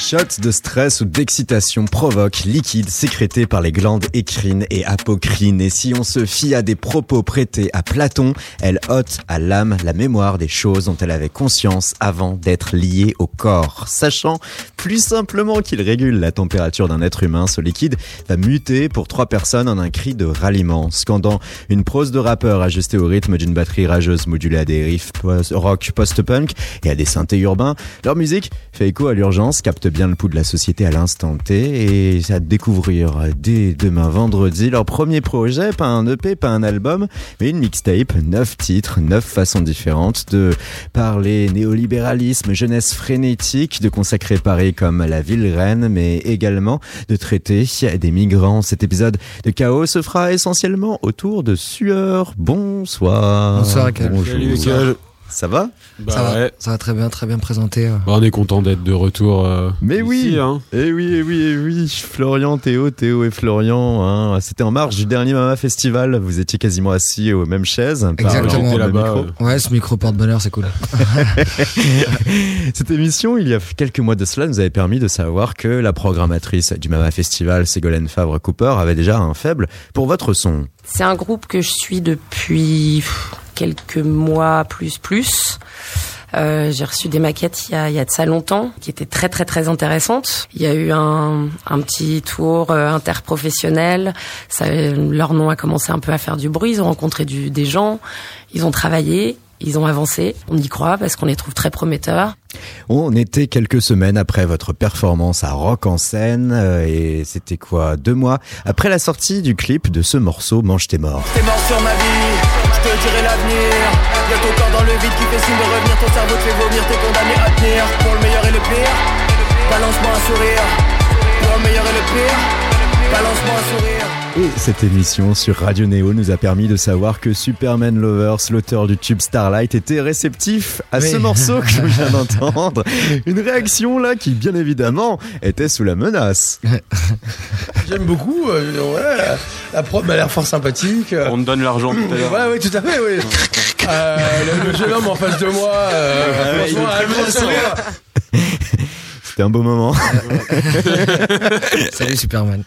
Shots de stress ou d'excitation provoquent liquide sécrété par les glandes écrines et apocrines. Et si on se fie à des propos prêtés à Platon, elle ôte à l'âme la mémoire des choses dont elle avait conscience avant d'être liée au corps. Sachant plus simplement qu'il régule la température d'un être humain, ce liquide va muter pour trois personnes en un cri de ralliement, scandant une prose de rappeur ajustée au rythme d'une batterie rageuse modulée à des riffs rock post-punk et à des synthés urbains. Leur musique fait écho à l'urgence, capte bien le pouls de la société à l'instant T et à découvrir dès demain vendredi leur premier projet, pas un EP, pas un album, mais une mixtape, neuf titres, neuf façons différentes de parler néolibéralisme, jeunesse frénétique, de consacrer Paris comme la ville reine, mais également de traiter des migrants. Cet épisode de Chaos se fera essentiellement autour de sueur. Bonsoir. Bonsoir, Bonjour. Ça va bah ça, va ça va très bien, très bien présenté. Euh. Bah, on est content d'être de retour. Euh, Mais oui, hein. et eh oui, et eh oui, et eh oui, Florian, Théo, Théo et Florian. Hein. C'était en marge du dernier Mama Festival. Vous étiez quasiment assis aux mêmes chaises. Exactement. là-bas. Ouais, ce micro porte bonheur, c'est cool. Cette émission, il y a quelques mois de cela, nous avait permis de savoir que la programmatrice du Mama Festival, Ségolène Favre-Cooper, avait déjà un faible pour votre son. C'est un groupe que je suis depuis quelques mois plus plus. Euh, j'ai reçu des maquettes il y, a, il y a de ça longtemps, qui étaient très très très intéressantes. Il y a eu un, un petit tour euh, interprofessionnel. Ça, leur nom a commencé un peu à faire du bruit. Ils ont rencontré du, des gens. Ils ont travaillé. Ils ont avancé, on y croit parce qu'on les trouve très prometteurs. On était quelques semaines après votre performance à Rock en scène euh, et c'était quoi Deux mois après la sortie du clip de ce morceau Mange tes morts. T'es mort sur ma vie je te dirai l'avenir. Y'a ton corps dans le vide qui fait signe de revenir. Ton cerveau te fait vomir, t'es condamné à tenir. Pour le meilleur et le pire, balance-moi un sourire. Pour le meilleur et le pire, balance-moi un sourire et cette émission sur Radio Neo nous a permis de savoir que Superman Lovers, l'auteur du tube Starlight, était réceptif à ce morceau que je viens d'entendre. Une réaction là qui, bien évidemment, était sous la menace. J'aime beaucoup. Euh, ouais, la prod m'a l'air fort sympathique. On me donne l'argent tout à l'heure. Ouais, oui, tout à fait, oui. Euh, le, jeune homme en face de moi, euh, c'était un beau moment. Salut Superman.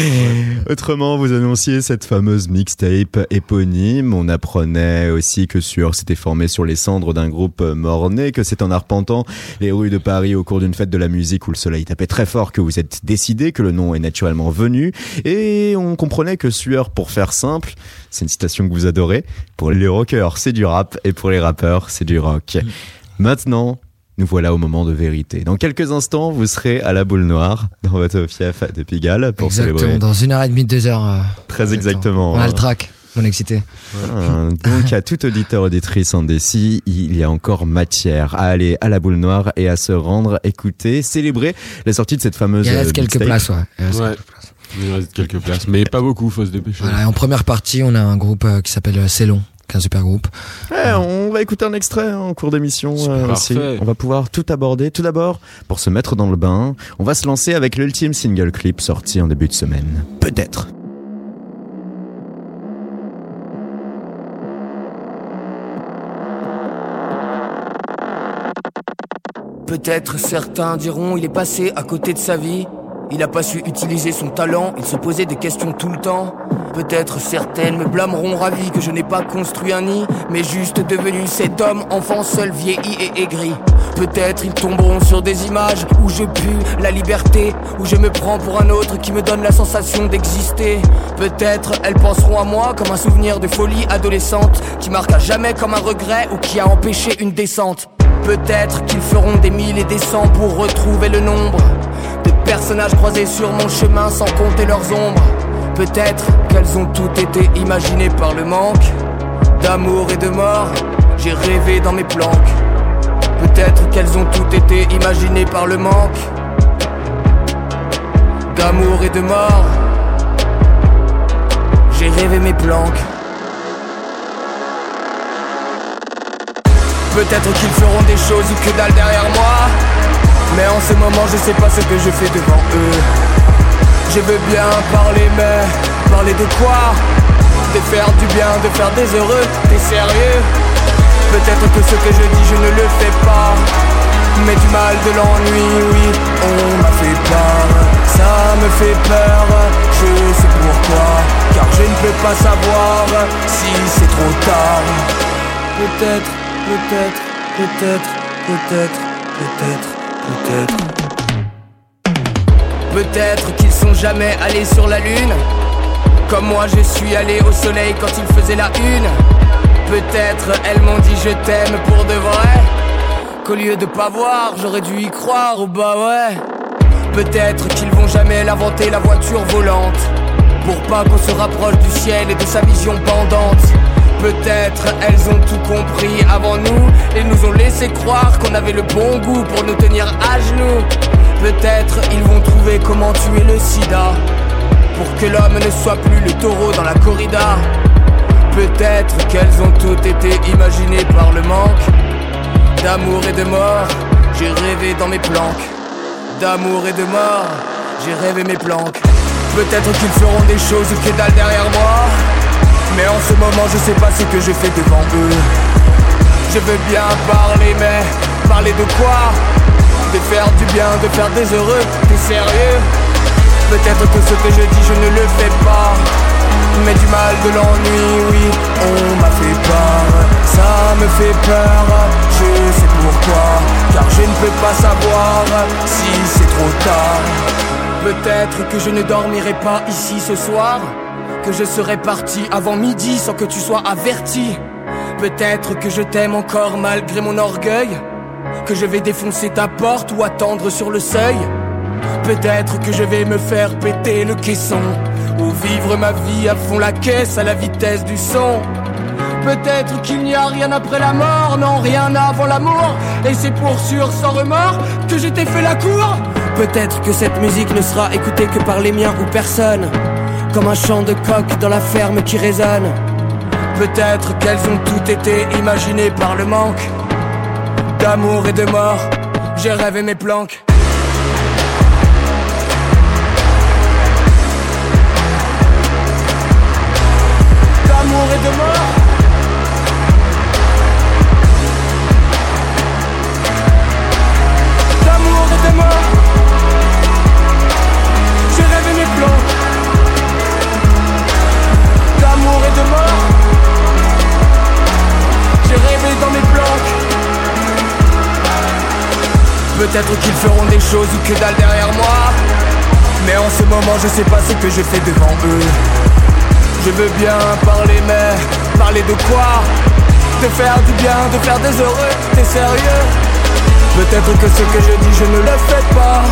Autrement, vous annonciez cette fameuse mixtape éponyme. On apprenait aussi que Sueur s'était formé sur les cendres d'un groupe mort-né, que c'est en arpentant les rues de Paris au cours d'une fête de la musique où le soleil tapait très fort que vous êtes décidé, que le nom est naturellement venu. Et on comprenait que Sueur, pour faire simple, c'est une citation que vous adorez, pour les rockers, c'est du rap, et pour les rappeurs, c'est du rock. Mm. Maintenant, nous voilà au moment de vérité. Dans quelques instants, vous serez à la boule noire dans votre fief de Pigalle pour exactement, célébrer. dans une heure et demie, deux heures. Euh, Très exactement. On a le track. On est excité. Ah, donc à tout auditeur auditrice en décis, il y a encore matière à aller à la boule noire et à se rendre, écouter, célébrer la sortie de cette fameuse. Il reste quelques places, ouais. Il reste, ouais. Quelques, places. Il reste quelques places, mais pas beaucoup, faut se dépêcher. Voilà, en première partie, on a un groupe euh, qui s'appelle euh, Célon qu'un super groupe. on va écouter un extrait hein, en cours d'émission euh, aussi. On va pouvoir tout aborder. Tout d'abord, pour se mettre dans le bain, on va se lancer avec l'ultime single clip sorti en début de semaine. Peut-être. Peut-être certains diront il est passé à côté de sa vie. Il a pas su utiliser son talent, il se posait des questions tout le temps. Peut-être certaines me blâmeront ravi que je n'ai pas construit un nid, mais juste devenu cet homme, enfant seul, vieilli et aigri. Peut-être ils tomberont sur des images où je pue la liberté, où je me prends pour un autre qui me donne la sensation d'exister. Peut-être elles penseront à moi comme un souvenir de folie adolescente qui marque à jamais comme un regret ou qui a empêché une descente. Peut-être qu'ils feront des mille et des cents pour retrouver le nombre de personnages croisés sur mon chemin sans compter leurs ombres. Peut-être qu'elles ont toutes été imaginées par le manque d'amour et de mort. J'ai rêvé dans mes planques. Peut-être qu'elles ont toutes été imaginées par le manque d'amour et de mort. J'ai rêvé mes planques. Peut-être qu'ils feront des choses ou que dalle derrière moi Mais en ce moment je sais pas ce que je fais devant eux Je veux bien parler mais parler de quoi? De faire du bien, de faire des heureux. T'es sérieux Peut-être que ce que je dis, je ne le fais pas. Mais du mal, de l'ennui, oui, on m'a fait peur. Ça me fait peur, je sais pourquoi. Car je ne peux pas savoir si c'est trop tard. Peut-être, peut-être, peut-être, peut-être, peut-être, peut-être. Peut-être qu'ils sont jamais allés sur la lune. Comme moi je suis allé au soleil quand il faisait la une. Peut-être elles m'ont dit je t'aime pour de vrai. Qu'au lieu de pas voir, j'aurais dû y croire, ou bah ouais. Peut-être qu'ils vont jamais l'inventer la voiture volante. Pour pas qu'on se rapproche du ciel et de sa vision pendante. Peut-être elles ont tout compris avant nous et nous ont laissé croire qu'on avait le bon goût pour nous tenir à genoux. Peut-être ils vont trouver comment tuer le sida pour que l'homme ne soit plus le taureau dans la corrida. Peut-être qu'elles ont toutes été imaginées par le manque d'amour et de mort. J'ai rêvé dans mes planques d'amour et de mort. J'ai rêvé mes planques. Peut-être qu'ils feront des choses que dalle derrière moi. Mais en ce moment, je sais pas ce que je fais devant eux. Je veux bien parler, mais parler de quoi? De faire du bien, de faire des heureux. T'es sérieux? Peut-être que ce que je dis, je ne le fais pas. Mais du mal, de l'ennui, oui, on m'a fait peur. Ça me fait peur, je sais pourquoi. Car je ne peux pas savoir si c'est trop tard. Peut-être que je ne dormirai pas ici ce soir. Je serai parti avant midi sans que tu sois averti. Peut-être que je t'aime encore malgré mon orgueil. Que je vais défoncer ta porte ou attendre sur le seuil. Peut-être que je vais me faire péter le caisson Ou vivre ma vie à fond la caisse à la vitesse du son Peut-être qu'il n'y a rien après la mort, non rien avant l'amour Et c'est pour sûr sans remords que je t'ai fait la cour Peut-être que cette musique ne sera écoutée que par les miens ou personne Comme un chant de coq dans la ferme qui résonne. Peut-être qu'elles ont toutes été imaginées par le manque D'amour et de mort, j'ai rêvé mes planques Peut-être qu'ils feront des choses ou que dalle derrière moi. Mais en ce moment, je sais pas ce que je fais devant eux. Je veux bien parler mais parler de quoi? De faire du bien, de faire des heureux, t'es sérieux. Peut-être que ce que je dis je ne le fais pas.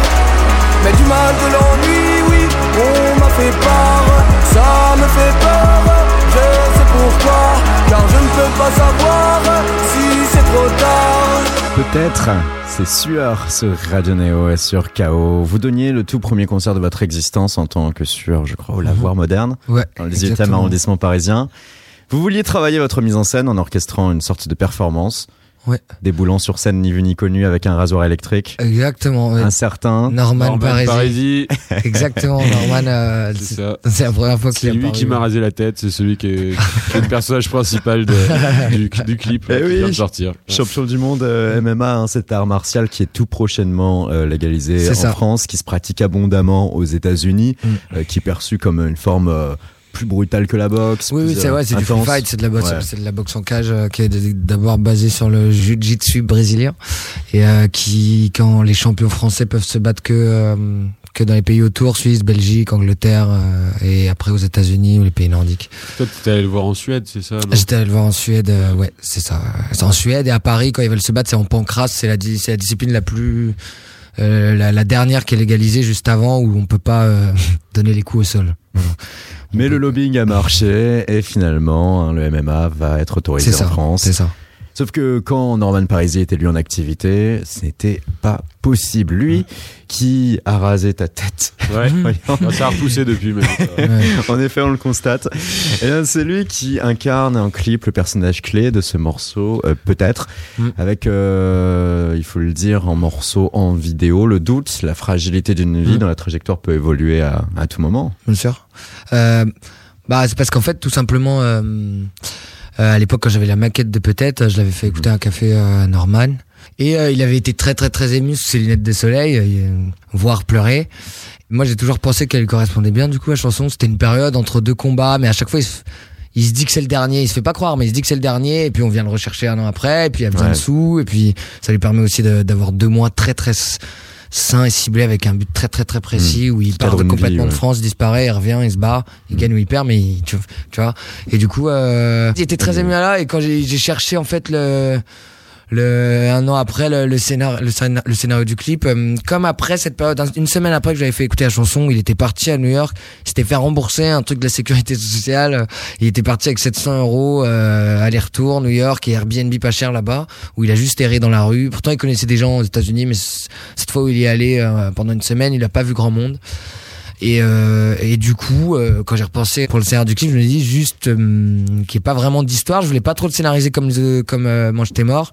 Mais du mal de l'ennui, oui, on m'a fait peur Ça me fait peur, je sais pourquoi. Car je ne peux pas savoir si c'est trop tard Peut-être, c'est sûr, sur Radio Néo et sur KO. Vous donniez le tout premier concert de votre existence en tant que sur, je crois, au Lavoir Moderne, Ouais. dans le 18e exactement. arrondissement parisien. Vous vouliez travailler votre mise en scène en orchestrant une sorte de performance, Ouais. déboulant sur scène ni vu ni connu avec un rasoir électrique, Exactement. ouais. un certain. Norman, Norman Parisi. Parisi, Exactement, Norman. euh, c'est c'est ça. c'est la première fois C'est qu'il est lui apparu. qui m'a rasé la tête, c'est celui qui est, qui est le personnage principal de- du, du clip là, Eh qui oui. vient de sortir. Champion du monde euh, MMA, hein, cet art martial qui est tout prochainement euh, légalisé C'est en ça. France, qui se pratique abondamment aux États-Unis, Mm. euh, qui est perçu comme une forme euh, plus brutale que la boxe. Oui, oui, c'est euh, ouais, c'est du free fight, c'est de la boxe, Ouais. c'est de la boxe en cage euh, qui est d'abord basée sur le jiu-jitsu brésilien et euh, qui, quand les champions français peuvent se battre que euh, que dans les pays autour, Suisse, Belgique, Angleterre euh, et après aux États-Unis ou les pays nordiques. Toi, t'es allé le voir en Suède, c'est ça J'étais allé le voir en Suède, euh, ouais, c'est ça. C'est en Suède et à Paris quand ils veulent se battre, c'est en pancrace, c'est la, c'est la discipline la plus euh, la, la dernière qui est légalisée juste avant où on peut pas euh, donner les coups au sol. Mais le lobbying a marché et finalement hein, le MMA va être autorisé en France. c'est ça. Sauf que quand Norman Parisi était lui en activité, ce n'était pas possible. Lui qui a rasé ta tête. Ouais. Ah, ça a repoussé depuis, mais Ouais. en effet, on le constate. Et bien, c'est lui qui incarne en clip le personnage clé de ce morceau, euh, peut-être, Mm. avec, euh, il faut le dire, en morceau, en vidéo, le doute, la fragilité d'une vie Mm. dont la trajectoire peut évoluer à, à tout moment. Bien sûr. Euh, Bah, c'est parce qu'en fait, tout simplement, à l'époque, quand j'avais la maquette de Peut-être, je l'avais fait écouter à un café euh, Norman. Et euh, il avait été très, très, très ému sous ses lunettes de soleil, euh, voire pleurer. Moi, j'ai toujours pensé qu'elle correspondait bien, du coup, la chanson. C'était une période entre deux combats, mais à chaque fois, il se, il se dit que c'est le dernier. Il se fait pas croire, mais il se dit que c'est le dernier. Et puis, on vient le rechercher un an après. Et puis, il a besoin Ouais. de sous. Et puis, ça lui permet aussi de- d'avoir deux mois très, très s- sains et ciblés avec un but très, très, très précis où il part de vie, complètement de. France, disparaît, il revient, il se bat, il gagne ou il perd, mais il- tu, tu vois. Et du coup, euh, il était très ému là. Et quand j'ai j'ai cherché, en fait, le, le un an après le, le scénario le, scénar- le scénario du clip euh, comme après cette période un- une semaine après que j'avais fait écouter la chanson il était parti à New York s'était fait rembourser un truc de la sécurité sociale euh, il était parti avec 700 euros euh, aller-retour New York et Airbnb pas cher là-bas où il a juste erré dans la rue. Pourtant il connaissait des gens aux États-Unis mais cette fois où il y est allé euh, pendant une semaine il a pas vu grand monde et, euh, et du coup, euh, quand j'ai repensé pour le scénario du clip, je me dis juste euh, qu'il n'y ait pas vraiment d'histoire. Je voulais pas trop le scénariser comme The- comme euh, Mange t'es mort,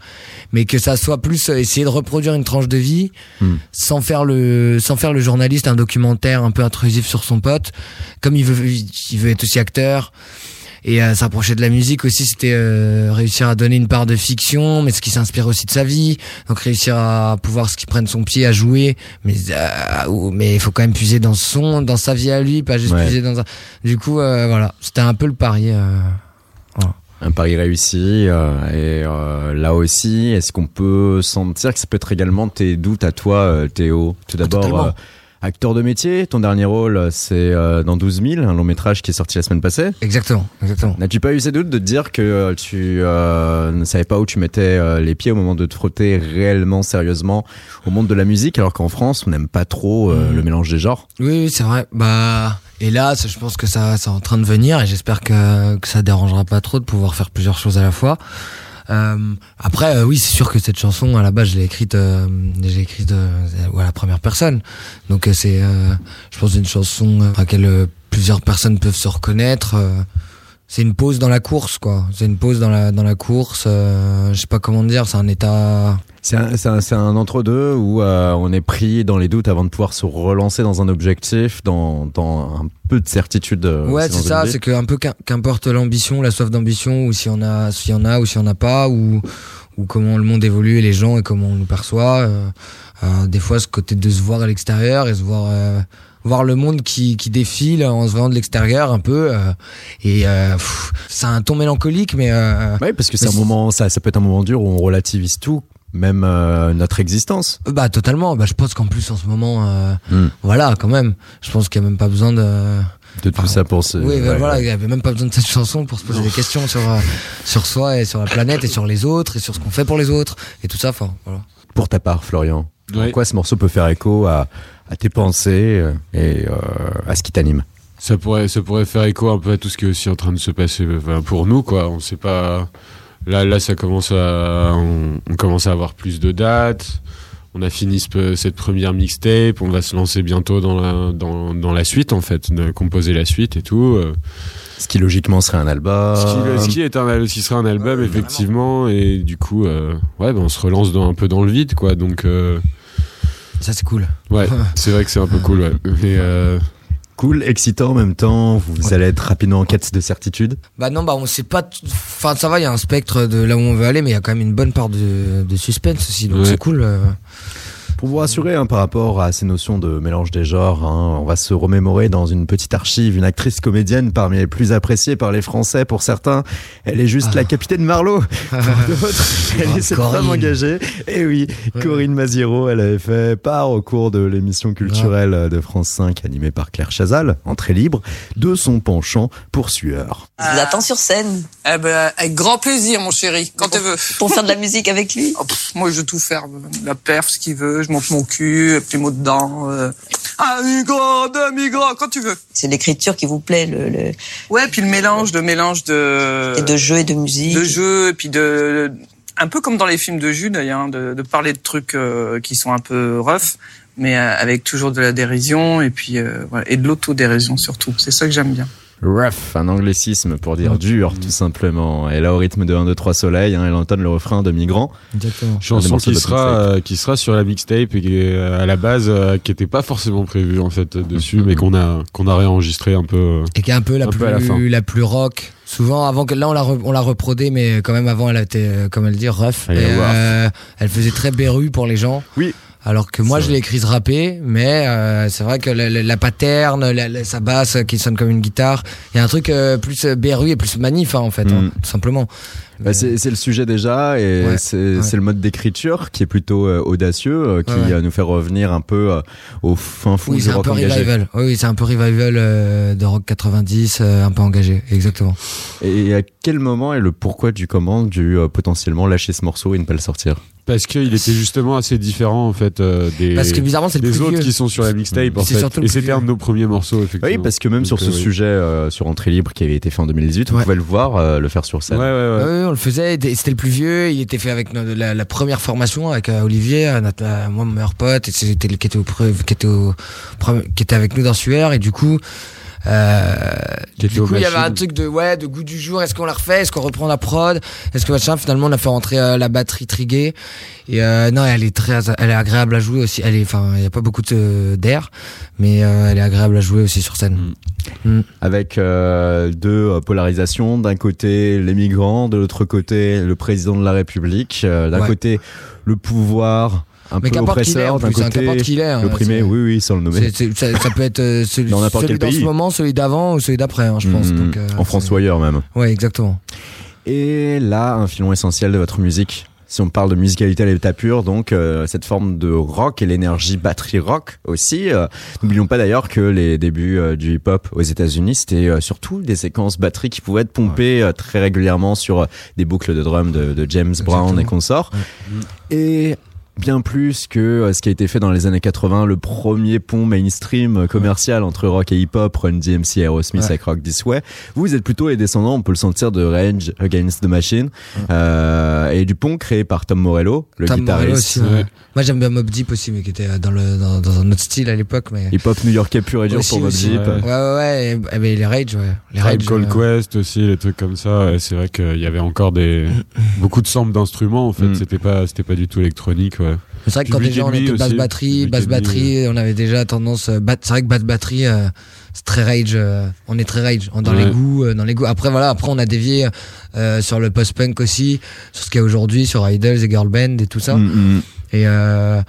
mais que ça soit plus euh, essayer de reproduire une tranche de vie Hmm. sans faire le sans faire le journaliste un documentaire un peu intrusif sur son pote. Comme il veut il veut être aussi acteur et euh, s'approcher de la musique aussi c'était euh, réussir à donner une part de fiction mais ce qui s'inspire aussi de sa vie. Donc réussir à pouvoir ce qui prenne son pied à jouer mais euh, mais il faut quand même puiser dans son dans sa vie à lui pas juste Ouais. puiser dans un. Du coup euh, voilà. C'était un peu le pari euh, Un pari réussi. euh, et euh, là aussi, est-ce qu'on peut sentir que ça peut être également tes doutes à toi, euh, Théo? Tout d'abord, acteur de métier. Ton dernier rôle, c'est euh, dans 12 000, un long métrage qui est sorti la semaine passée. exactement exactement N'as-tu pas eu ces doutes de te dire que euh, tu euh, ne savais pas où tu mettais euh, les pieds au moment de te frotter réellement, sérieusement au monde de la musique, alors qu'en France, on n'aime pas trop euh, Mhm. le mélange des genres? Oui, oui, c'est vrai. Bah, et là, je pense que ça, c'est en train de venir et j'espère que, que ça dérangera pas trop de pouvoir faire plusieurs choses à la fois. Euh, après, euh, oui, c'est sûr que cette chanson, à la base, je l'ai écrite, euh, j'ai écrite à la première personne. Donc, c'est, je pense, une chanson à laquelle plusieurs personnes peuvent se reconnaître. c'est une pause dans la course, quoi. C'est une pause dans la dans la course. euh, je sais pas comment dire. C'est un état. C'est un, c'est un, un entre-deux où euh, on est pris dans les doutes avant de pouvoir se relancer dans un objectif, dans, dans un peu de certitude. euh, Ouais, c'est ça. C'est un peu qu'im- qu'importe l'ambition, la soif d'ambition, ou si on a, s'il y en a, ou si on n'a pas, ou ou comment le monde évolue et les gens et comment on nous perçoit. euh, euh, des fois, ce côté de se voir à l'extérieur et se voir euh, voir le monde qui qui défile en se voyant de l'extérieur un peu. et c'est un ton mélancolique, mais Ouais, parce que c'est un moment, ça, ça peut être un moment dur où on relativise tout, même euh, notre existence. bah totalement. Bah je pense qu'en plus en ce moment, euh, Hmm. voilà, quand même. Je pense qu'il y a même pas besoin de De tout Enfin, ça pour se. Oui, ouais, voilà, ouais. il y avait même pas besoin de cette chanson pour se poser des questions sur euh, sur soi et sur la planète et sur les autres et sur ce qu'on fait pour les autres et tout ça. Enfin, voilà. Pour ta part, Florian, en Ouais. quoi ce morceau peut faire écho à, à tes pensées et euh, à ce qui t'anime? Ça pourrait, ça pourrait faire écho un peu à tout ce qui est aussi en train de se passer enfin, pour nous, quoi. On sait pas. Là, là, ça commence à, on, on commence à avoir plus de dates. On a fini ce- cette première mixtape. On va se lancer bientôt dans la, dans, dans la suite, en fait, de composer la suite et tout. euh. Ce qui logiquement serait un album. Ce qui, ce qui est un, ce qui sera un album, effectivement. Et du coup, euh, ouais, ben, on se relance dans, un peu dans le vide, quoi. Donc, euh, Ça c'est cool. ouais, c'est vrai que c'est un peu cool, ouais. Mais, euh, Cool, excitant en même temps. Vous allez être rapidement en quête de certitude. Bah non, bah on sait pas. t- Enfin, ça va, il y a un spectre de là où on veut aller, mais il y a quand même une bonne part de, de suspense aussi, donc Ouais. c'est cool. euh. Pour vous rassurer hein, par rapport à ces notions de mélange des genres, hein, on va se remémorer dans une petite archive une actrice comédienne parmi les plus appréciées par les Français. Pour certains, elle est juste Ah. la capitaine Marlowe. Pour d'autres, elle est cette Corinne. femme engagée. Et oui, Ouais. Corinne Maziero, elle avait fait part au cours de l'émission culturelle de France 5 animée par Claire Chazal, Entrée libre, de son penchant poursueur. Je vous attends sur scène Eh ben, avec grand plaisir, mon chéri, quand tu veux. pour faire de la musique avec lui? Oh, pff, moi, je veux tout faire. La perf, ce qu'il veut, je monte mon cul, petits mots dedans. Euh... Un migrant, deux migrants, quand tu veux. C'est l'écriture qui vous plaît, le, le- Ouais, puis le mélange, le mélange de, et de jeu et de musique. de jeu, et puis de, un peu comme dans les films de Jules d'ailleurs, hein, de, de parler de trucs euh, qui sont un peu rough, mais euh, avec toujours de la dérision et puis euh, voilà, et de l'autodérision surtout. C'est ça que j'aime bien. Rough, un anglicisme pour dire dur, tout simplement. Et là, au rythme de 1, 2, 3 soleil, hein, elle entonne le refrain de Migrant. Exactement. Chanson qui sera, euh, qui sera sur la mixtape et qui euh, à la base euh, qui était pas forcément prévue en fait dessus, Mhm. mais qu'on a qu'on a réenregistré un peu. euh. Et qui est un peu la Un plus peu la fin. la plus rock. Souvent avant que là on l'a re- on l'a reprodé mais quand même avant elle était euh, comme elle dit rough. Elle Et, est rough. euh, elle faisait très berru pour les gens. Oui. Alors que moi je l'ai écrise rappée mais euh, c'est vrai que la, la, la paterne, la, la- sa basse qui sonne comme une guitare, il y a un truc euh, plus euh, berru et plus manif hein, en fait, Mm. hein, tout simplement. Bah, c'est c'est le sujet déjà et Ouais, c'est ouais. le mode d'écriture qui est plutôt euh, audacieux, euh, qui Ouais, euh, nous fait revenir un peu euh, au fin fond Oui, du c'est un rock peu engagé. revival. Oui, oui, c'est un peu revival euh, de rock 90, euh, un peu engagé, exactement. Et à quel moment et le pourquoi du comment du euh, potentiellement lâcher ce morceau et ne pas le sortir? Parce qu'il était justement assez différent en fait euh, des Parce que bizarrement c'est le des plus autres vieux. qui sont sur la mixtape en C'est fait. surtout le Et plus c'était un de nos premiers morceaux effectivement. Oui, parce que même Donc, sur ce euh, oui. sujet euh, sur Entrée Libre qui avait été fait en 2018, on Ouais. pouvait le voir euh, le faire sur Ouais scène. ouais ouais. Ouais, ouais, on le faisait. et C'était le plus vieux. Il était fait avec notre- la, la première formation avec euh, Olivier, euh, notre, euh, moi mon meilleur pote, et c'était le qui était au, pre- qui était au, pre- qui était avec nous dans Sueur. Et du coup, du aux coup, il y avait un truc de ouais, de goût du jour. Est-ce qu'on la refait? Est-ce qu'on reprend la prod? Est-ce que machin Finalement, on a fait rentrer euh, la batterie triguée? Et euh, non, elle est très, elle est agréable à jouer aussi. Elle est, enfin, il y a pas beaucoup d'air, mais euh, elle est agréable à jouer aussi sur scène. Avec euh, deux euh, polarisations. D'un côté, les migrants, de l'autre côté, le président de la République. Euh, D'un Ouais. côté, le pouvoir un Mais peu oppresseur. D'un côté, hein, l'opprimé. c'est- Oui, oui, sans le nommer. Ça, ça peut être euh, celui, Dans celui pays. ce moment, celui d'avant ou celui d'après, hein, je pense. Mhm. Donc, euh, en France ou ailleurs même. Ouais, exactement. Et là, un filon essentiel de votre musique. Si on parle de musicalité à l'état pur, donc euh, cette forme de rock et l'énergie batterie rock aussi. euh, N'oublions pas d'ailleurs que les débuts euh, du hip-hop aux États-Unis, c'était surtout des séquences batterie qui pouvaient être pompées très régulièrement sur des boucles de drum de, de James Brown Exactement. et consorts. Et bien plus que euh, ce qui a été fait dans les années 80, le premier pont mainstream euh, commercial entre rock et hip-hop, Run DMC et Aerosmith Ouais. avec Rock This Way. Vous, vous êtes plutôt les descendants, on peut le sentir, de Rage Against the Machine euh, et du pont créé par Tom Morello, le Tom guitariste Morello aussi, ouais. Ouais. Moi, j'aime bien Mob Deep aussi, mais qui était dans, le, dans, dans un autre style à l'époque. Mais... hip-hop new-yorkais pur et dur Aussi, pour Mob aussi, Deep. ouais. Ouais, ouais, ouais. Et, eh ben, les Rage, ouais. Les Rage. Called euh, Quest aussi, les trucs comme ça. Et c'est vrai qu'il y avait encore des beaucoup de samples d'instruments. En fait, Mm. c'était pas c'était pas du tout électronique. Ouais. C'est vrai que quand déjà on était basse aussi. batterie, basse batterie, on avait déjà tendance. euh, bat- C'est vrai que basse batterie, euh, c'est très rage. euh, on est très rage dans les goûts, euh, dans les goûts. Après voilà, après on a dévié euh, sur le post-punk aussi, sur ce qu'il y a aujourd'hui, sur Idols et Girl Band et tout ça. Mm, mm. Et euh,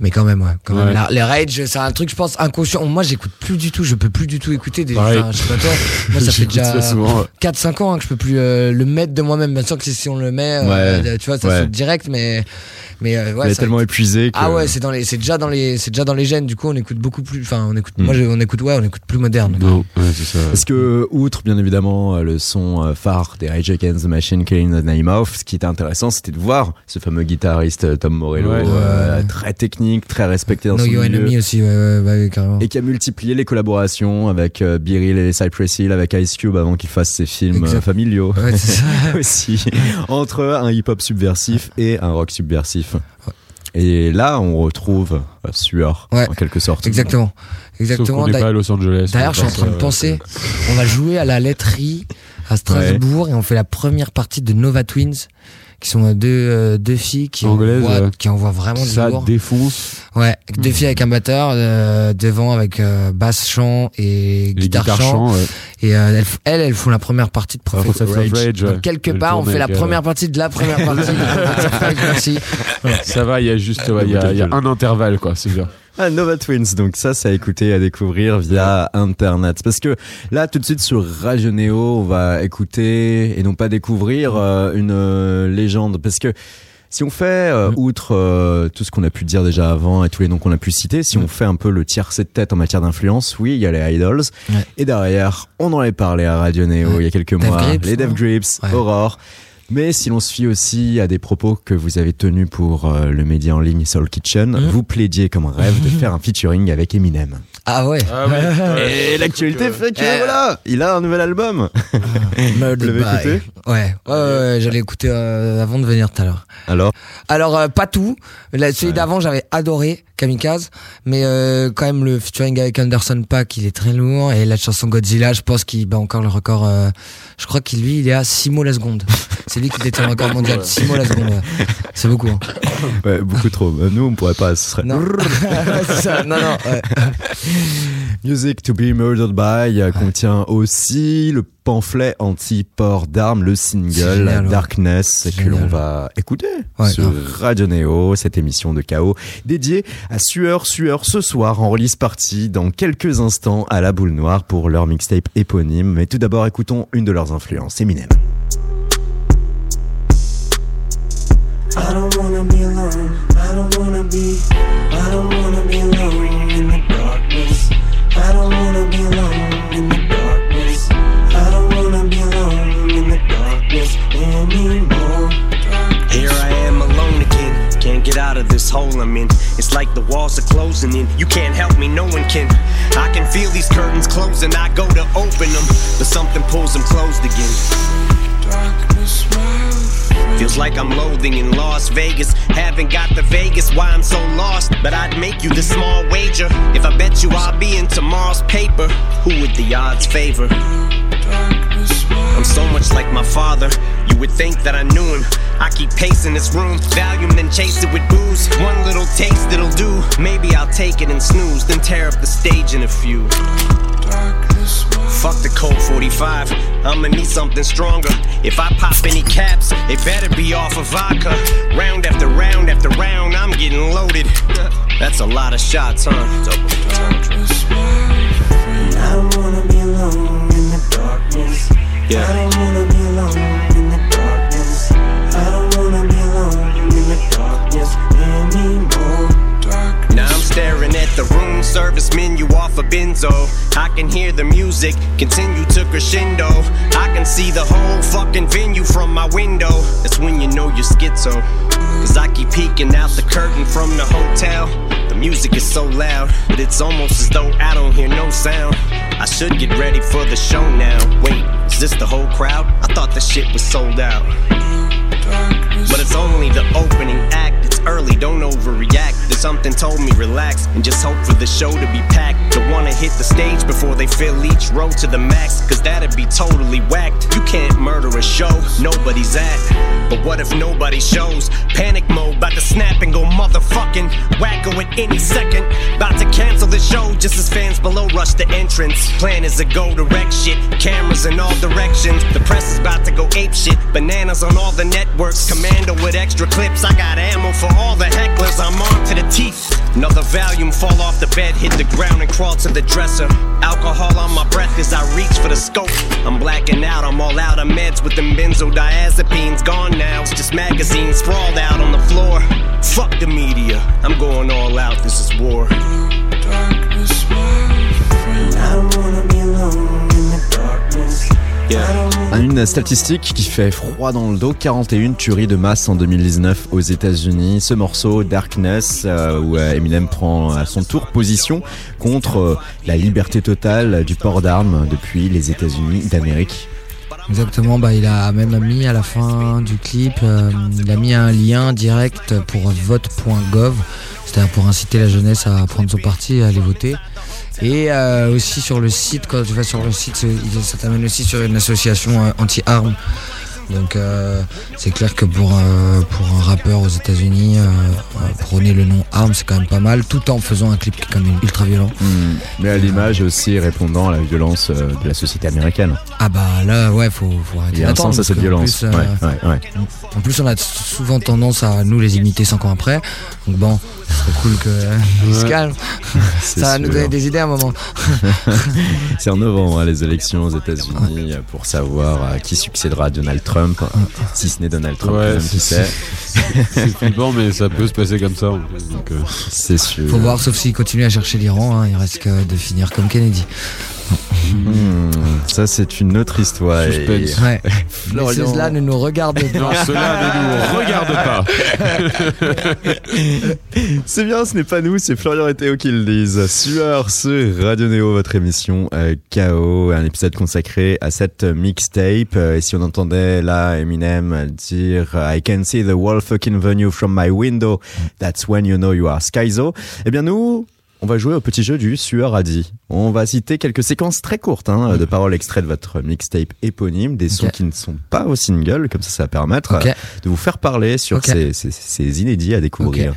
mais quand même, ouais. Quand même. Ouais. La- les rage, c'est un truc, je pense, inconscient. Moi, j'écoute plus du tout. Je peux plus du tout écouter des. Enfin, je sais pas toi. Moi, ça fait déjà ça souvent. 4-5 ans hein, que je peux plus euh, le mettre de moi-même. Bien sûr que si on le met, euh, Ouais. tu vois, ça Ouais. saute direct, mais mais euh, Il ouais. est ça- tellement épuisé que... ah ouais, c'est dans les, c'est déjà dans les, c'est déjà dans les gènes. Du coup, on écoute beaucoup plus. Enfin, on écoute. Mm. Moi, je- on écoute ouais, on écoute plus moderne. Non, ouais, c'est ça. Parce que, outre bien évidemment euh, le son euh, phare des Rage Against the Machine, Killing the Name Off, ce qui était intéressant, c'était de voir ce fameux guitariste euh, Tom Morello, Ouais. euh, Ouais. très technique, très respecté dans No son Your milieu. Enemy aussi, ouais, ouais, oui, carrément. Et qui a multiplié les collaborations avec euh, Beryl et Cypress Hill, avec Ice Cube avant qu'il fasse ses films Exact. euh, familiaux. Ouais, c'est ça. aussi entre un hip-hop subversif et un rock subversif. Et là, on retrouve euh, Sueur, Ouais. en quelque sorte. Exactement, Sauf exactement. n'est D'ailleurs- pas à Los Angeles. D'ailleurs, on je suis en train de euh, penser, on va jouer à la laiterie à Strasbourg et on fait la première partie de Nova Twins, qui sont euh, deux, euh, deux filles qui envoient, ouais. qui envoient vraiment du Ça lourd. défonce. Ouais, deux filles avec un batteur, euh, devant avec euh, basse chant et guitare, chant. ouais. Et euh, elles, elles, elles font la première partie de Prophet of Rage. Rage, ouais. Donc, quelque part, on fait la euh, première partie de la première partie. de. Ça va, il y a juste ouais, il y, a- il y a un intervalle, quoi. C'est bien. Ah, Nova Twins, donc ça, c'est à écouter, à découvrir via Internet. Parce que là, tout de suite sur Radio Néo, on va écouter et non pas découvrir euh, une euh, légende. Parce que si on fait, euh, outre euh, tout ce qu'on a pu dire déjà avant et tous les noms qu'on a pu citer, si on fait un peu le tiercé de tête en matière d'influence, oui, il y a les Idols. Ouais. Et derrière, on en avait parlé à Radio Néo Ouais. il y a quelques Dev mois, Grips, les Dev non Grips, Ouais. Aurore. Mais si l'on se fie aussi à des propos que vous avez tenus pour euh, le média en ligne Soul Kitchen, Mhm. vous plaidiez comme rêve de faire un featuring avec Eminem. Ah ouais. Ah ouais, Et l'actualité fait que Eh. voilà, il a un nouvel album. Vous l'avez écouté Ouais, ouais, ouais, ouais, j'allais écouter euh, avant de venir tout à l'heure. Alors, Alors euh, pas tout, celui d'avant j'avais adoré Kamikaze, mais euh, quand même le featuring avec Anderson Paak il est très lourd et la chanson Godzilla je pense qu'il bat encore le record. euh, je crois qu'il lui il est à 6 mots la seconde. C'est lui qui détient le record mondial, 6 mots la seconde. ouais. C'est beaucoup. Hein. ouais, beaucoup trop. Euh, Nous, on pourrait pas. Ce serait Non, ça. Non non. ouais. Music to be Murdered by euh, contient aussi le pamphlet anti-port d'armes, le single Génial, ouais. Darkness que Génial. l'on va écouter Ouais, sur grave. Radio Neo, cette émission de chaos dédiée à Sueur Sueur ce soir en release party dans quelques instants à la boule noire pour leur mixtape éponyme. Mais tout d'abord, écoutons une de leurs influences, Eminem. I don't wanna be alone. I don't wanna be. I don't wanna be alone anymore. Here I am alone again. Can't get out of this hole I'm in. It's like the walls are closing in. You can't help me, no one can. I can feel these curtains closing. I go to open them, but something pulls them closed again. Feels like I'm loathing in Las Vegas. Haven't got the Vegas, why I'm so lost. But I'd make you this small wager. If I bet you I'll be in tomorrow's paper, who would the odds favor? I'm so much like my father. You would think that I knew him. I keep pacing this room, Valium, then chase it with booze. One little taste it'll do. Maybe I'll take it and snooze, then tear up the stage in a few. Fuck the Colt 45. I'ma need something stronger. If I pop any caps, it better be off of vodka. Round after round after round, I'm getting loaded. That's a lot of shots, huh? Darkness. I Yeah. don't wanna be alone in the darkness. I don't wanna be alone in the darkness anymore. Now I'm staring at the room service menu off a benzo. I can hear the music continue to crescendo. I can see the whole fucking venue from my window. That's when you know you're schizo. Cause I keep peeking out the curtain from the hotel. The music is so loud, but it's almost as though I don't hear no sound. I should get ready for the show now. Wait, is this the whole crowd? I thought the shit was sold out. But it's only the opening act. It's early, don't overreact. There's something told me relax and just hope for the show to be packed. Don't wanna hit the stage before they fill each row to the max, cause that'd be totally whacked. You can't murder a show nobody's at. But what if nobody shows? Panic mode, about to snap and go motherfucking wacko at any second. About to cancel the show just as fans below rush the entrance. Plan is to go direct shit, cameras in all directions. The press is about to go ape shit, bananas on all the networks. Commando with extra clips, I got ammo for all the hecklers. I'm on to the teeth. Another volume fall off the bed, hit the ground and crawl to the dresser. Alcohol on my breath as I reach for the scope. I'm blacking out, I'm all out of meds with them benzodiazepines gone now. It's just magazines sprawled out on the floor. Fuck the media, I'm going all out, this is war. I Une statistique qui fait froid dans le dos, 41 tueries de masse en 2019 aux États-Unis. Ce morceau Darkness euh, où euh, Eminem prend à son tour position contre euh, la liberté totale du port d'armes depuis les États-Unis d'Amérique. Exactement, bah il a même mis à la fin du clip, euh, il a mis un lien direct pour vote.gov, c'est-à-dire pour inciter la jeunesse à prendre son parti et à aller voter. Et euh, aussi sur le site, quand tu vas sur le site, ça t'amène aussi sur une association euh, anti-armes. Donc euh, c'est clair que pour, euh, pour un rappeur aux États-Unis, euh, prôner le nom armes, c'est quand même pas mal, tout en faisant un clip qui est quand même ultra violent. Hmm. Mais à l'image aussi répondant à la violence de la société américaine. Ah bah là, ouais, faut, faut arrêter Il y a un sens à cette violence. plus, Ouais, ouais, ouais. En plus, on a souvent tendance à nous les imiter 5 ans après. Donc bon, ce serait cool que ils se calment. C'est Ça va sûr. nous donner des idées à un moment. C'est en novembre hein, les élections aux États-Unis pour savoir qui succédera à Donald Trump, si ce n'est Donald Trump, Ouais, même qui c'est- sait. C'est flippant, mais ça peut se passer comme ça. en plus, donc, euh, C'est sûr. Faut voir, sauf s'il continue à chercher l'Iran, hein, il reste que de finir comme Kennedy. Hmm, ça, c'est une autre histoire. Et- Suspense. Ouais. Mais Florian- cela ne nous regarde Non, pas. cela ne nous regarde pas. C'est bien, ce n'est pas nous, c'est Florian et Théo qui le disent. Sueur sur Radio Néo, votre émission euh, KO, un épisode consacré à cette mixtape. Euh, et si on entendait là Eminem dire I can see the whole fucking venue from my window, that's when you know you are Skyzo. Eh bien nous, on va jouer au petit jeu du Sueur a dit. On va citer quelques séquences très courtes hein, de paroles extraites de votre mixtape éponyme, des sons qui ne sont pas au single, comme ça ça va permettre euh, de vous faire parler sur ces, ces- ces inédits à découvrir.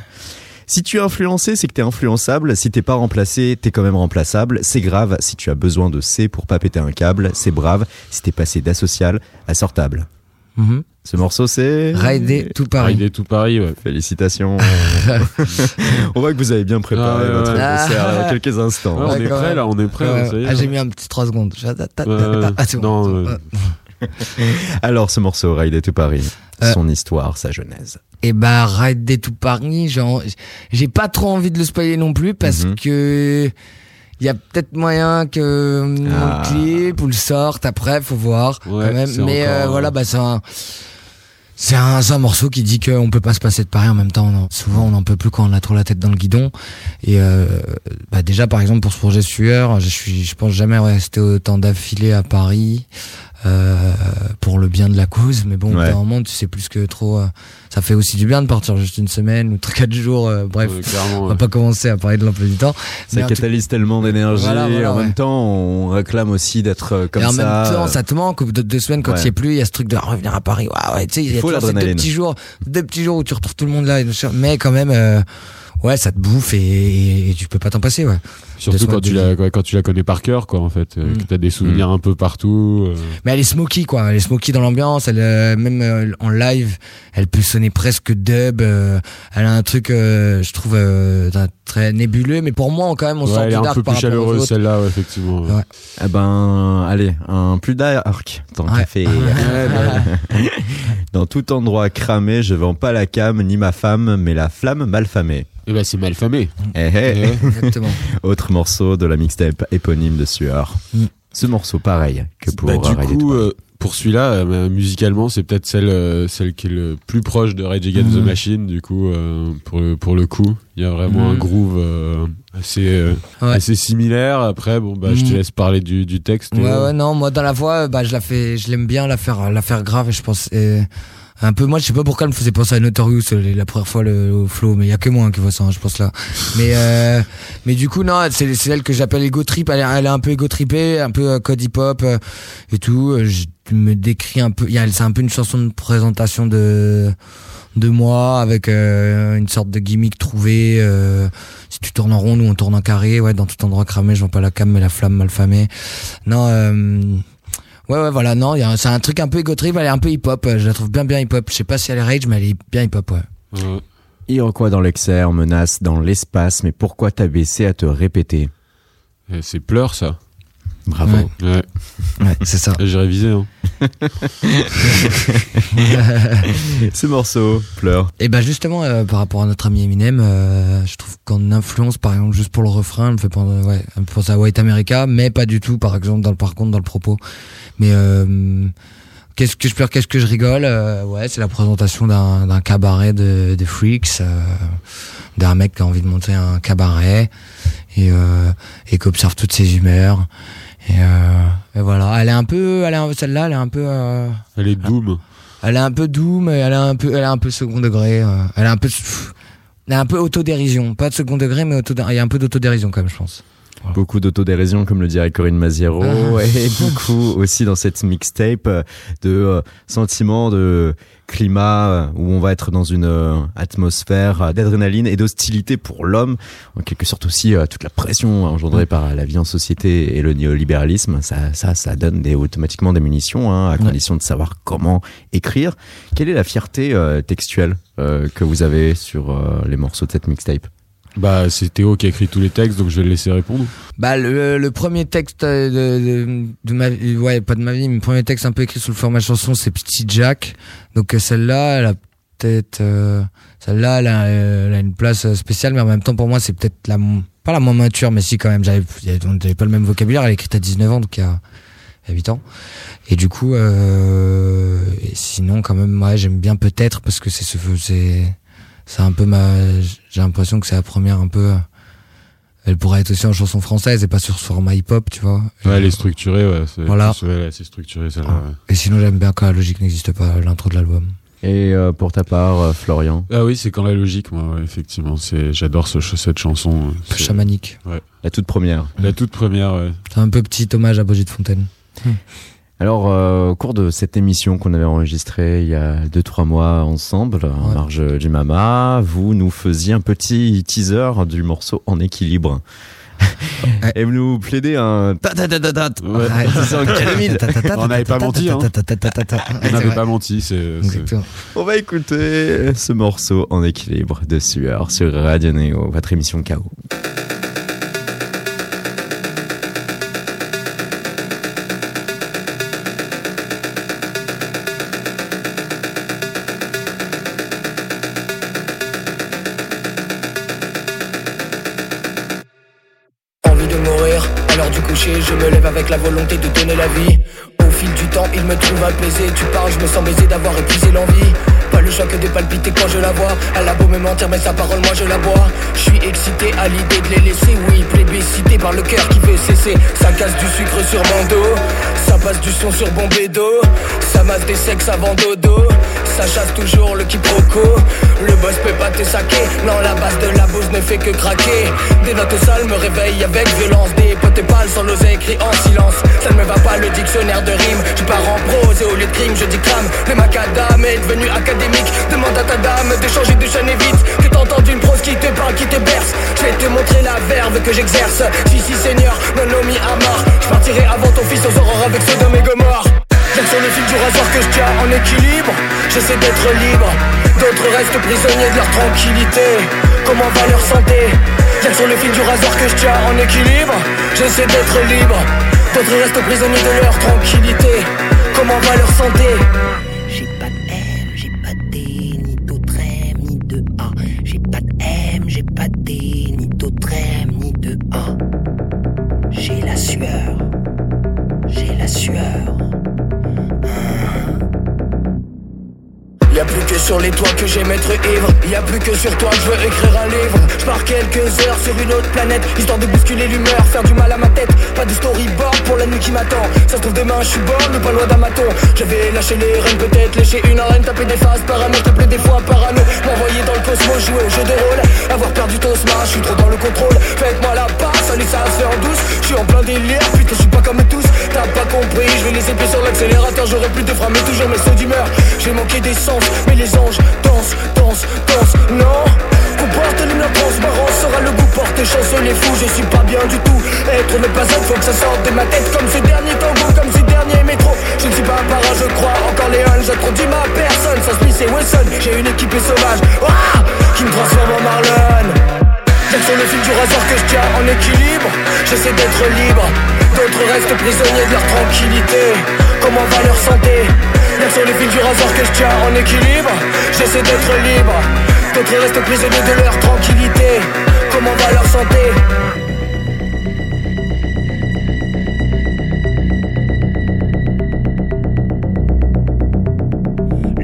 Si tu es influencé, c'est que t'es influençable. Si t'es pas remplacé, t'es quand même remplaçable. C'est grave. Si tu as besoin de C pour pas péter un câble, c'est brave. Si t'es passé d'asocial à sortable. Mhm. Ce morceau, c'est... Rider tout Paris. Rider tout Paris, ouais. Félicitations. on voit que vous avez bien préparé Ah votre ouais. concert dans quelques instants. Ouais, on est prêt là, on est prêt. Ah, j'ai mis un petit 3 secondes. Ah, non. Alors, ce morceau, Ride to Paris, Euh. son histoire, sa genèse. Et bah, Rider tout Paris, j'ai pas trop envie de le spoiler non plus parce Mhm. que il y a peut-être moyen que mon Ah. clip ou le sorte après, faut voir Ouais, quand même. Mais encore, euh, euh, voilà, bah c'est un, c'est un, c'est un morceau qui dit qu'on peut pas se passer de Paris en même temps. non. Souvent, on n'en peut plus quand on a trop la tête dans le guidon. Et euh, bah déjà, par exemple, pour ce projet Sueur, je suis, je pense jamais rester autant d'affilée à Paris. Euh, pour le bien de la cause, mais bon, Ouais. moment, tu sais plus que trop. euh, ça fait aussi du bien de partir juste une semaine ou quatre jours. euh, bref, Ouais, on va pas commencer à parler de l'emploi du temps. Ça Mais en tout- catalyse tellement d'énergie. Voilà, voilà, en ouais. même temps, on réclame aussi d'être euh, comme et en ça. même temps, ça te manque. Au bout de deux semaines, quand il y est plus, il y a ce truc de revenir à Paris. Ouais, ouais, tu sais, il y a faut toujours ces deux petits jours, deux petits jours où tu retrouves tout le monde là. Mais quand même, euh, ouais, ça te bouffe et, et tu peux pas t'en passer, ouais. Surtout quand tu, la, quand- quand tu la connais par cœur, quoi, en fait. Euh, Mm. que t'as des souvenirs un peu partout. euh. Mais elle est smoky, quoi. Elle est smoky dans l'ambiance. Elle, euh, même euh, en live, elle peut sonner presque dub. euh, elle a un truc, euh, je trouve, euh, très nébuleux. Mais pour moi, quand même, on Ouais, sort elle est un dark peu plus chaleureuse, celle-là, ouais, effectivement. ouais. Eh ben, allez, un plus dark, tant qu'à Ouais. faire. Dans tout endroit cramé, je vends pas la cam ni ma femme, mais la flamme malfamée. Et bah, c'est mal famé. Eh, eh. Ouais. Exactement. Autre morceau de la mixtape éponyme de Sueur. Mm. Ce morceau, pareil que pour Bah, du coup, euh, pour celui-là, euh, bah, musicalement, c'est peut-être celle, euh, celle qui est le plus proche de Rage Against the Mhm. Machine, du coup, euh, pour, le, pour le coup. Il y a vraiment un groove euh, assez, euh, Ouais. assez similaire. Après, bon, bah, je te laisse parler du, du texte. Ouais, ouais, non, moi dans la voix, bah je la fais, je l'aime bien la faire, la faire grave. Et je pense et un peu, moi je sais pas pourquoi elle me faisait penser à Notorious la première fois le, flow, mais il y a que moi hein, qui vois ça, hein, je pense là. Mais euh, mais du coup non, c'est elle que j'appelle ego trip. Elle, est- un peu ego trippée, un peu euh, code hip hop euh, et tout. Euh, Je me décris un peu. C'est un peu une chanson de présentation de de moi avec une sorte de gimmick trouvée. euh, si tu tournes en rond, nous on tourne en carré. Ouais, dans tout endroit cramé, je vois pas la cam, mais la flamme mal famée. Non, ouais, ouais, voilà, non, c'est un truc un peu trip, elle est un peu hip hop. Je la trouve bien, bien hip hop. Je sais pas si elle est rage, mais elle est bien hip hop, ouais. Ouais. Iroquois dans l'exer, menace dans l'espace, mais pourquoi t'as baissé à te répéter? Et C'est pleur, ça. Bravo. Ouais. Ouais. Ouais, c'est ça. J'ai révisé. Hein. Ce morceau, pleure. Et ben justement, euh, par rapport à notre ami Eminem, euh, je trouve qu'en influence, par exemple, juste pour le refrain, elle me fait penser, ouais, elle me fait penser à White America, mais pas du tout, par exemple, dans le par contre, dans le propos. Mais euh, qu'est-ce que je pleure, qu'est-ce que je rigole euh, Ouais, c'est la présentation d'un d'un cabaret de, de freaks, euh, d'un mec qui a envie de monter un cabaret et euh, et qui observe toutes ses humeurs. Et, euh, et voilà, elle est un peu, elle est un- celle-là, elle est un peu. euh, Elle est doom. elle est un peu mais elle est un peu, elle est un peu second degré. euh, elle est un peu, elle est un peu autodérision, pas de second degré, mais il y a un peu d'autodérision quand même, je pense. Beaucoup d'autodérision, comme le dirait Corinne Maziero, Ah. et beaucoup aussi dans cette mixtape euh, de euh, sentiments de climat euh, où on va être dans une atmosphère d'adrénaline et d'hostilité pour l'homme, en quelque sorte aussi toute la pression engendrée par la vie en société et le néolibéralisme, ça, ça, ça donne des, automatiquement des munitions, hein, à condition de savoir comment écrire. Quelle est la fierté euh, textuelle euh, que vous avez sur euh, les morceaux de cette mixtape? Bah, c'est Théo qui a écrit tous les textes, donc je vais le laisser répondre. Bah le, le premier texte euh, de, de, de ma vie, ouais pas de ma vie, mais le premier texte un peu écrit sous le format chanson, c'est Petit Jack. Donc euh, celle-là, elle a peut-être, euh, celle-là, elle a, euh, elle a une place spéciale, mais en même temps pour moi c'est peut-être la, pas la moins mature, mais si quand même. J'avais, on pas le même vocabulaire. Elle a écrit à 19 ans, donc il y a, il y a 8 ans. Et du coup, euh, et sinon, quand même, ouais, j'aime bien peut-être parce que c'est ce, c'est, c'est un peu ma, j'ai l'impression que c'est la première un peu. Elle pourrait être aussi en chanson française et pas sur ce format hip-hop, tu vois. Ouais, elle est structurée, ouais. C'est, Voilà. c'est- ouais, c'est structuré, celle-là. ouais. Et sinon, j'aime bien quand la logique n'existe pas, l'intro de l'album. Et euh, pour ta part, euh, Florian? Ah oui, c'est quand la logique, moi, ouais, effectivement. C'est, j'adore ce, cette chanson. c'est- Chamanique. Ouais. La toute première. La toute première, ouais. C'est un peu petit hommage à Brigitte Fontaine. Alors, euh, au cours de cette émission qu'on avait enregistrée il y a 2-3 mois ensemble, en Ouais. marge du Mama, vous nous faisiez un petit teaser du morceau En équilibre. Ouais. Et vous nous plaidez un ta ta ta ta ta. Ouais. C'est en calamine. On n'avait pas menti, hein. On n'avait pas menti, c'est. On va écouter ce morceau En équilibre de Sueur sur Radio Néo, votre émission KO. De mourir, à du coucher, je me lève avec la volonté de donner la vie. Au fil du temps, il me trouve apaisé. Tu parles, je me sens baisé d'avoir épuisé l'envie. Pas le choc de palpiter quand je la vois. Elle a beau me mentir, mais sa parole, moi je la bois. Je suis excité à l'idée de les laisser. Oui, plébiscité par le cœur qui veut cesser. Ça casse du sucre sur mon dos. Ça passe du son sur bon bédo. Ça masse des sexes avant dodo. Ça chasse toujours le quiproquo. Le boss peut pas te saquer. Non, la base de la bouse ne fait que craquer. Des notes sales me réveillent avec violence. Des potes pâles sans l'oser écrit en silence. Ça ne me va pas le dictionnaire de rime. Je pars en prose et au lieu de crime, je déclame. Le macadam est devenu académique. Demande à ta dame d'échanger de chaîne et vite. Que t'entends une prose qui te parle, qui te berce. Je vais te montrer la verve que j'exerce. Si, si, Seigneur, non, mis à mort. Je partirai avant ton fils aux aurores avec Sodome et Gomorre. J'aime sur le fil du rasoir que je tiens en équilibre J'essaie d'être libre. D'autres restent prisonniers de leur tranquillité. Comment va leur santé? J'aime sur le fil du rasoir que je tiens en équilibre J'essaie d'être libre. D'autres restent prisonniers de leur tranquillité. Comment va leur santé? Sur les toits que j'aime être ivre. Y a plus que sur toi je veux écrire un livre. Je pars quelques heures sur une autre planète Histoire de bousculer l'humeur, faire du mal à ma tête. Pas de storyboard pour la nuit qui m'attend. Ça se trouve demain je suis borne ou pas loin d'un maton J'avais lâché les rênes peut-être Lécher une arène, taper des phases parano Taper des fois parano M'envoyer dans le cosmos, jouer au jeu de rôle. Avoir perdu ton smash, je suis trop dans le contrôle. Faites-moi la passe, allez ça se fait en douce. Je suis en plein délire, putain je suis pas comme tous. T'as pas compris, je vais laisser pieds sur l'accélérateur. J'aurai plus de frein mais toujours mes sauts d'humeur. J'ai manqué d'essence, mais les anges dansent, dansent, dansent Non. Comporte l'hymne transparent sera le goût porte chance les fous Je suis pas bien du tout. Être ne pas être faut que ça sorte de ma tête Comme ces derniers tangos, comme ces derniers métros. Je ne suis pas un parrain je crois encore J'ai trop dit ma personne sans Smith et Wesson J'ai une équipe sauvage. Ouah Qui me transforme en Marlon. J'aime sur le fil du rasoir que je tiens en équilibre. J'essaie d'être libre. D'autres restent prisonniers de leur tranquillité. Comment va leur santé J'aime sur le fil du rasoir que je tiens en équilibre. J'essaie d'être libre. D'autres restent prisonniers de leur tranquillité. Comment va leur santé?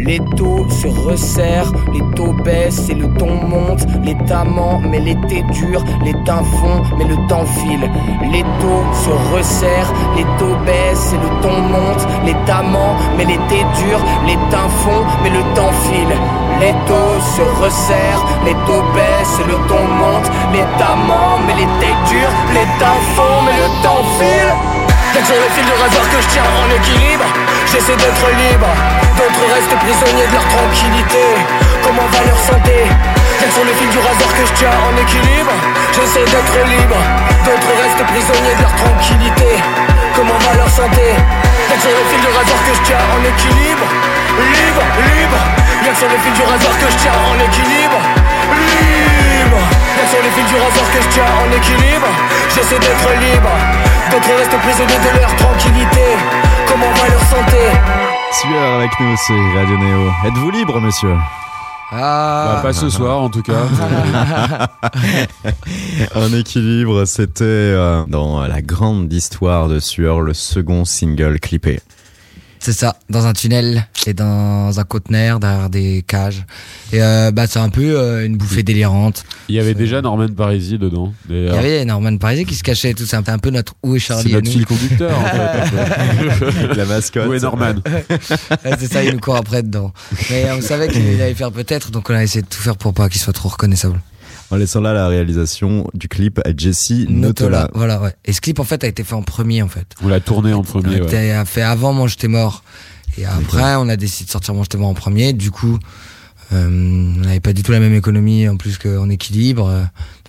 Les taux se resserrent, les taux baissent et le ton monte. L'état ment, mais l'été dure, les temps fond, mais le temps file. Les taux se resserrent, les taux baissent et le ton monte. L'état ment, mais l'été dure, les temps fond, mais le temps file. Les taux se resserrent, les taux baissent et le ton monte. L'état ment, mais l'été dure, les temps fond, mais le temps file. Quels sont les fils de rasoir que je tiens en équilibre. J'essaie d'être libre. D'autres restent prisonniers de leur tranquillité. Comment va leur santé? Quels sont les fils du rasoir que je tiens en équilibre. J'essaie d'être libre. D'autres restent prisonniers de leur tranquillité. Comment va leur santé? Quels sont les fils du rasoir que je tiens en équilibre. Libre, libre. Quels sont les fils du rasoir que je tiens en équilibre. Libre Sont les fils du rasoir que je tiens en équilibre J'essaie d'être libre D'autres restent prisonniers de leur tranquillité Comment va leur santé? Sueur avec nous sur Radio Néo. Êtes-vous libre, monsieur? Ah. Bah, pas ce soir en tout cas. Un équilibre, c'était euh, dans la grande histoire de Sueur, le second single clippé. C'est ça, dans un tunnel et dans un conteneur derrière des cages. Et euh, bah c'est un peu euh, une bouffée délirante. Il y avait déjà Norman Parisi dedans. Il y avait Norman Parisi qui se cachait et tout. C'était un peu notre Où est Charlie C'est notre fil conducteur en fait. La mascotte. Où est Norman c'est ça, il nous court après dedans. Mais on savait qu'il allait faire peut-être, donc on a essayé de tout faire pour pas qu'il soit trop reconnaissable. En laissant là la réalisation du clip à Jesse Notola. Voilà, ouais. Et ce clip en fait a été fait en premier en fait. On l'a tourné en premier. On ouais. a fait avant Moi j'étais mort. Et après, on a décidé de sortir Moi j'étais mort en premier. Du coup, euh, on n'avait pas du tout la même économie en plus qu'en équilibre. Euh,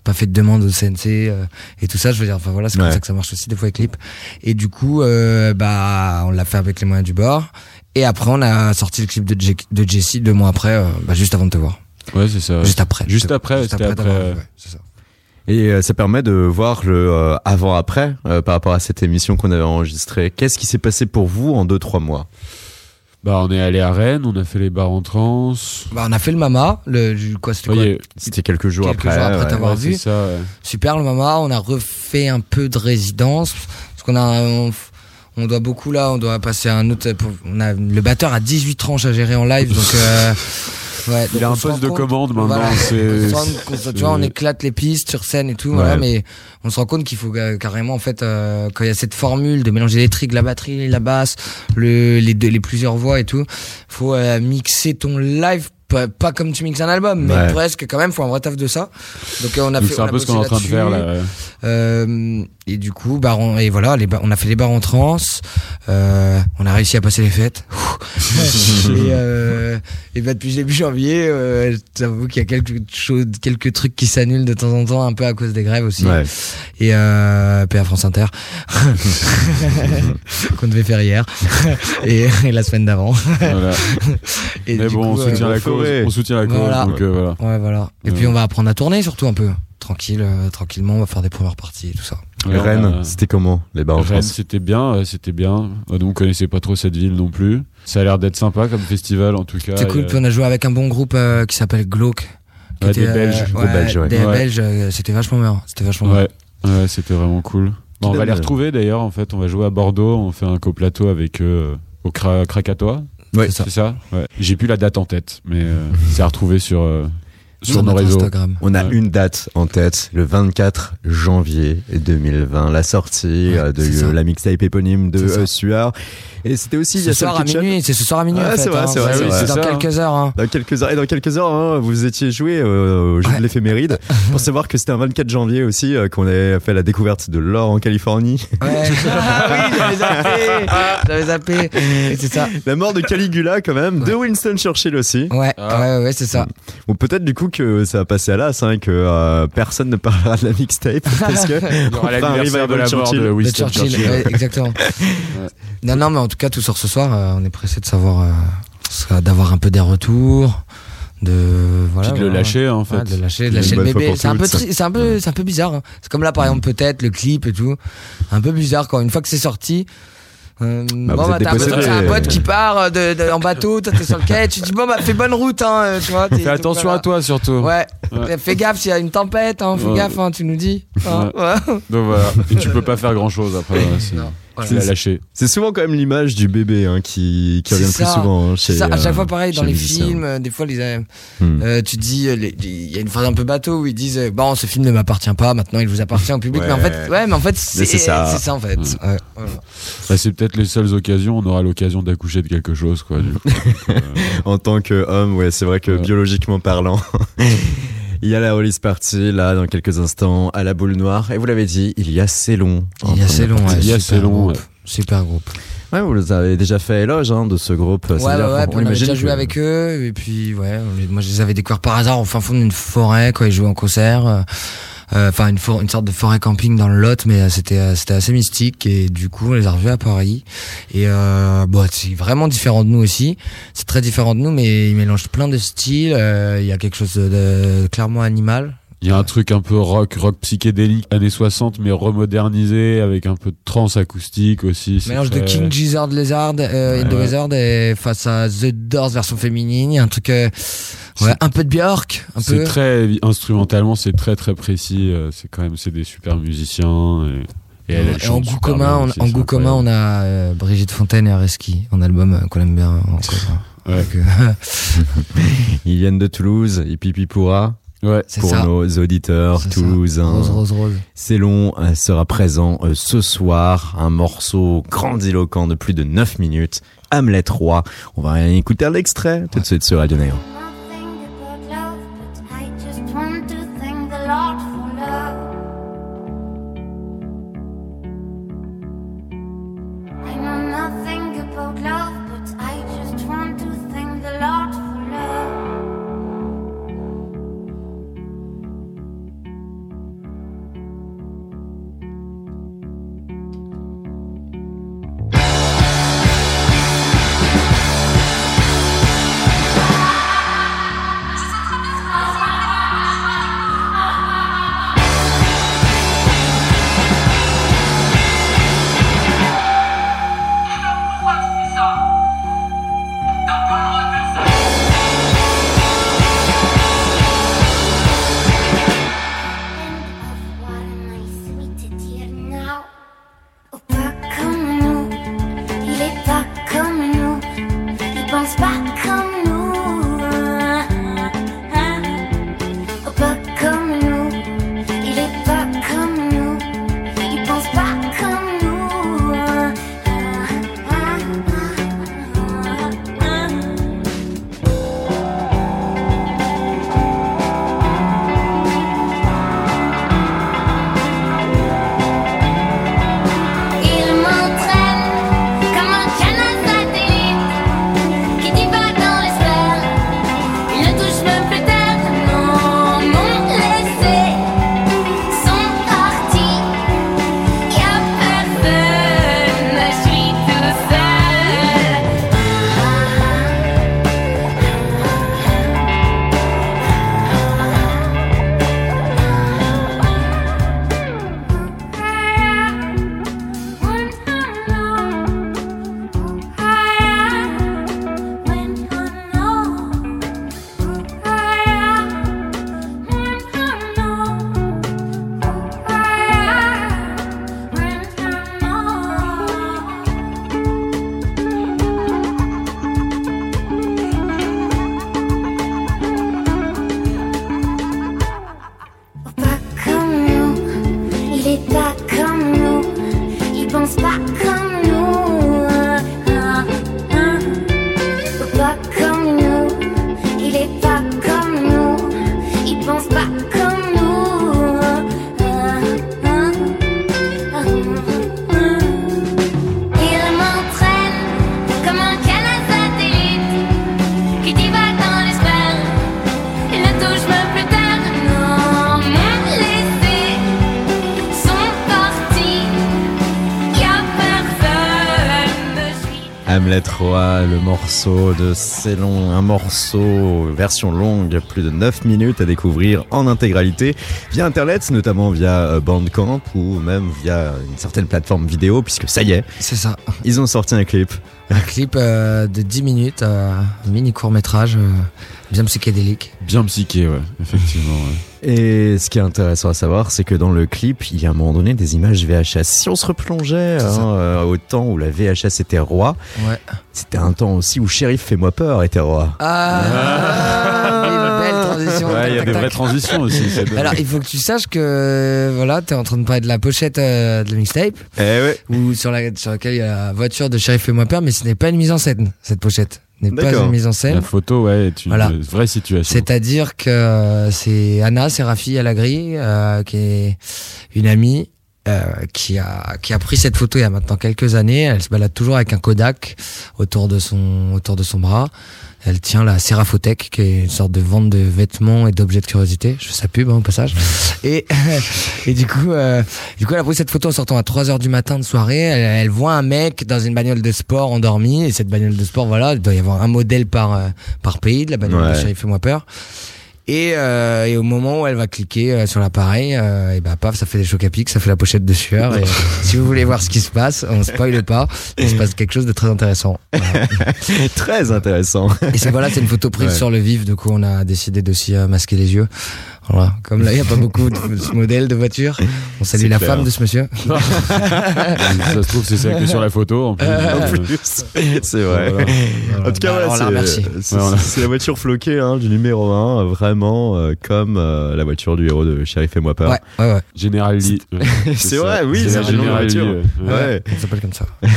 pas fait de demande au CNC euh, et tout ça. Je veux dire, enfin voilà, c'est comme Ouais. ça que ça marche aussi des fois avec clips. Et du coup, euh, bah, on l'a fait avec les moyens du bord. Et après, on a sorti le clip de, Je- de Jessie deux mois après, euh, bah, juste avant de te voir. Ouais, c'est ça. Juste après. Juste après, Juste c'était après après. euh, ouais, c'est ça. Et euh, ça permet de voir le euh, avant-après euh, par rapport à cette émission qu'on avait enregistrée. Qu'est-ce qui s'est passé pour vous en 2-3 mois? Bah, on est allé à Rennes, on a fait les bars en trans. Bah, on a fait le Mama, le, quoi, c'était quoi? Oui, C'était quelques jours Quelques après. jours après ouais. t'avoir ouais, vu. ça. ouais. Super le Mama, on a refait un peu de résidence parce qu'on a on, on doit beaucoup là, on doit passer à un autre on a le batteur a 18 tranches à gérer en live donc euh, ouais, Il a un poste de compte- commande maintenant. voilà, on tu vois, on éclate les pistes sur scène et tout, voilà, mais on se rend compte qu'il faut euh, carrément en fait euh, quand il y a cette formule de mélanger l'électrique, la batterie, la basse, le, les deux, les plusieurs voix et tout, faut euh, mixer ton live pas, pas comme tu mixes un album, mais Ouais. presque quand même, faut un vrai taf de ça. Donc euh, on a fait, c'est un peu ce qu'on est en train de faire là. Euh, et du coup, bah, on, et voilà, les on a fait les bars en transe. Euh, on a réussi à passer les fêtes. et, euh, et bah, depuis début janvier, euh, j'avoue qu'il y a quelque chose, quelques trucs qui s'annulent de temps en temps, un peu à cause des grèves aussi. Ouais. Et euh, paix à France Inter, qu'on devait faire hier et, et la semaine d'avant. Voilà. Et Mais bon, coup, on soutient euh, la cause. On soutient la cause. Voilà. Donc euh, voilà. Ouais, voilà. Et Ouais. puis on va apprendre à tourner surtout un peu. Tranquille, euh, tranquillement, on va faire des premières parties et tout ça. Ouais, Rennes, a- c'était comment les bars en Rennes, France c'était bien, ouais, c'était bien. Nous, on connaissait pas trop cette ville non plus. Ça a l'air d'être sympa comme festival en tout cas. C'est cool, puis on a joué avec un bon groupe euh, qui s'appelle Glauque. qui Ouais, était, des Belges, euh. Des Ouais. Belges, euh, c'était vachement bien. C'était vachement bien. Ouais, c'était vraiment cool. Bon, on va les euh, retrouver d'ailleurs. En fait, on va jouer à Bordeaux. On fait un coplateau avec eux euh, au Kra Krakatoa. Ouais. C'est ça. C'est ça. Ouais. J'ai plus la date en tête, mais euh, c'est à retrouver sur euh, sur nos réseaux. Instagram. On a Ouais. une date en tête, le 24 janvier 2020, la sortie Ouais, euh, de euh, la mixtape éponyme de euh, Suard. Et c'était aussi Ce soir à minuit, c'est ce soir à minuit Ouais, en fait. c'est vrai, hein. c'est vrai, dans ça, quelques heures. Hein. Dans quelques heures, et dans quelques heures, hein, vous étiez joué euh, au jeu Ouais. de l'éphéméride pour savoir que c'était un 24 janvier aussi euh, qu'on avait fait la découverte de l'or en Californie. Ouais. ah oui, j'avais zappé. J'avais zappé. Et c'est ça. La mort de Caligula quand même, de Winston Churchill aussi. Ouais, Ah. ouais, ouais, ouais, c'est ça. Ou peut-être du coup que ça va passer à l'as, hein, que euh, personne ne parlera de la mixtape parce que on un l'anniversaire de la mort Churchill. de De Winston Churchill, Churchill. ouais, exactement. Non, non, mais en tout cas, tout sort ce soir. euh, on est pressé de savoir, euh, d'avoir un peu des retours, de voilà. Puis de le lâcher hein, en fait. Ouais, de le lâcher, de lâcher le bébé. C'est un peu, c'est un peu, c'est un peu bizarre. hein. C'est comme là, par exemple, peut-être le clip et tout. Un peu bizarre quand une fois que c'est sorti. Euh, Bah, bon, bah, t'as un, pote qui part euh, de, de- en bateau, toi t'es sur le quai, tu dis bon bah fais bonne route, hein, euh, tu vois. t'es- Fais attention voilà. à toi surtout. Ouais. Ouais. Fais gaffe s'il y a une tempête, hein, fais Ouais. gaffe, hein, tu nous dis. Hein, ouais. Donc voilà. Et tu peux pas faire grand chose après. Non, voilà. Tu l'as lâché. C'est souvent quand même l'image du bébé hein, qui, revient le plus souvent hein, C'est chez ça, à chaque euh, fois pareil dans les films, euh, des fois les, euh, Hmm. euh, tu dis, il y a une phrase un peu bateau où ils disent, bon, ce film ne m'appartient pas, maintenant il vous appartient au public. Mais en fait, ouais, mais en fait, c'est ça. c'est ça en fait. Hmm. Ouais, voilà. Bah, c'est peut-être les seules occasions où on aura l'occasion d'accoucher de quelque chose quoi. du coup. En tant qu'homme, ouais, c'est vrai que Ouais. biologiquement parlant, il y a la release party là dans quelques instants à la boule noire. Et vous l'avez dit, il y a Célon. en Il y a assez long, ouais. Il y a assez long, groupe. ouais. Super groupe. Ouais, vous avez déjà fait éloge hein, de ce groupe. Ouais, ouais, ouais, puis on avait déjà joué avec eux, et puis ouais, on moi je les avais découverts par hasard au fin fond d'une forêt, quand ils jouaient en concert. Euh, Enfin, une, for- une sorte de forêt camping dans le Lot, mais euh, c'était euh, c'était assez mystique, et du coup, on les a revus à Paris. Et bon, c'est vraiment différent de nous aussi. C'est très différent de nous, mais ils mélangent plein de styles. Il y a quelque chose de, de clairement animal. Il y a un truc un peu rock, rock psychédélique, années 60, mais remodernisé, avec un peu de trance acoustique aussi. Mélange de King Gizzard Lizard euh, et Ouais. Wizard et face à The Doors version féminine. Il y a un truc. euh, Ouais, un peu de Björk, un C'est peu. très instrumentalement, c'est très très précis. euh, C'est quand même c'est des super musiciens. Et, et elle, elle Et en goût commun, bien on, aussi, en goût commun, on a euh, Brigitte Fontaine et Areski, un album euh, qu'on aime bien en commun. Ouais. Donc, euh, Ils viennent de Toulouse, Hippie pourra. Ouais. Pour ça. nos auditeurs toulousains. Rose, rose, rose. C'est long, euh, sera présent euh, ce soir, un morceau grandiloquent de plus de 9 minutes, Hamlet 3. On va écouter l'extrait tout de suite sur Radio Néo. De C'est long, un morceau version longue, plus de 9 minutes à découvrir en intégralité via internet, notamment via euh, Bandcamp ou même via une certaine plateforme vidéo, puisque ça y est, C'est ça. ils ont sorti un clip. Un clip euh, de 10 minutes, euh, un mini court métrage, bien psychédélique. Bien psyché, ouais, effectivement. ouais. Et ce qui est intéressant à savoir, c'est que dans le clip, il y a à un moment donné des images VHS. Si on se replongeait hein, euh, au temps où la VHS était roi, Ouais. c'était un temps aussi où Shérif Fais-moi peur était roi. Ah, une belle transition. Ouais, il y a des vraies transitions aussi. Alors, il faut que tu saches que voilà, t'es en train de parler de la pochette euh, de la mixtape, Eh ouais. où sur la sur laquelle il y a la voiture de Sheriff Fais-moi peur, mais ce n'est pas une mise en scène. Cette pochette n'est pas une mise en La scène. photo, ouais, est une Voilà. vraie situation. C'est-à-dire que euh, c'est Anna Sérafi Alagri, euh, qui est une amie, euh, qui a qui a pris cette photo il y a maintenant quelques années. Elle se balade toujours avec un Kodak autour de son autour de son bras. Elle tient la Seraphotech, qui est une sorte de vente de vêtements et d'objets de curiosité. Je fais sa pub hein, au passage. Et et du coup, euh, du coup, elle a pris cette photo en sortant à 3 heures du matin de soirée. Elle, elle voit un mec dans une bagnole de sport endormi. Et cette bagnole de sport, voilà, il doit y avoir un modèle par euh, par pays de la bagnole Ouais. de Chéri Fais-moi peur. Et, euh, et au moment où elle va cliquer euh, sur l'appareil, euh, et bah paf, ça fait des chocs à pic, ça fait la pochette de sueur. Et si vous voulez voir ce qui se passe, on spoile pas, il se passe quelque chose de très intéressant. Très intéressant. Et c'est voilà, c'est une photo prise Ouais. sur le vif, du coup on a décidé d'aussi euh, masquer les yeux. Voilà. Comme là, il n'y a pas beaucoup de ce modèle de voiture. On salue la clair. femme de ce monsieur. ça se trouve, c'est ça que sur la photo. En plus, Euh, plus, c'est vrai. Voilà. En tout cas, Bah, voilà, on remercie. c'est- on la voiture floquée hein, du numéro 1, vraiment euh, comme euh, la voiture du héros de Sheriff et moi peur. Ouais, ouais, ouais. Général C'est vrai, oui, C'est Général voiture. Lee, ouais. Ouais. Ça s'appelle comme ça.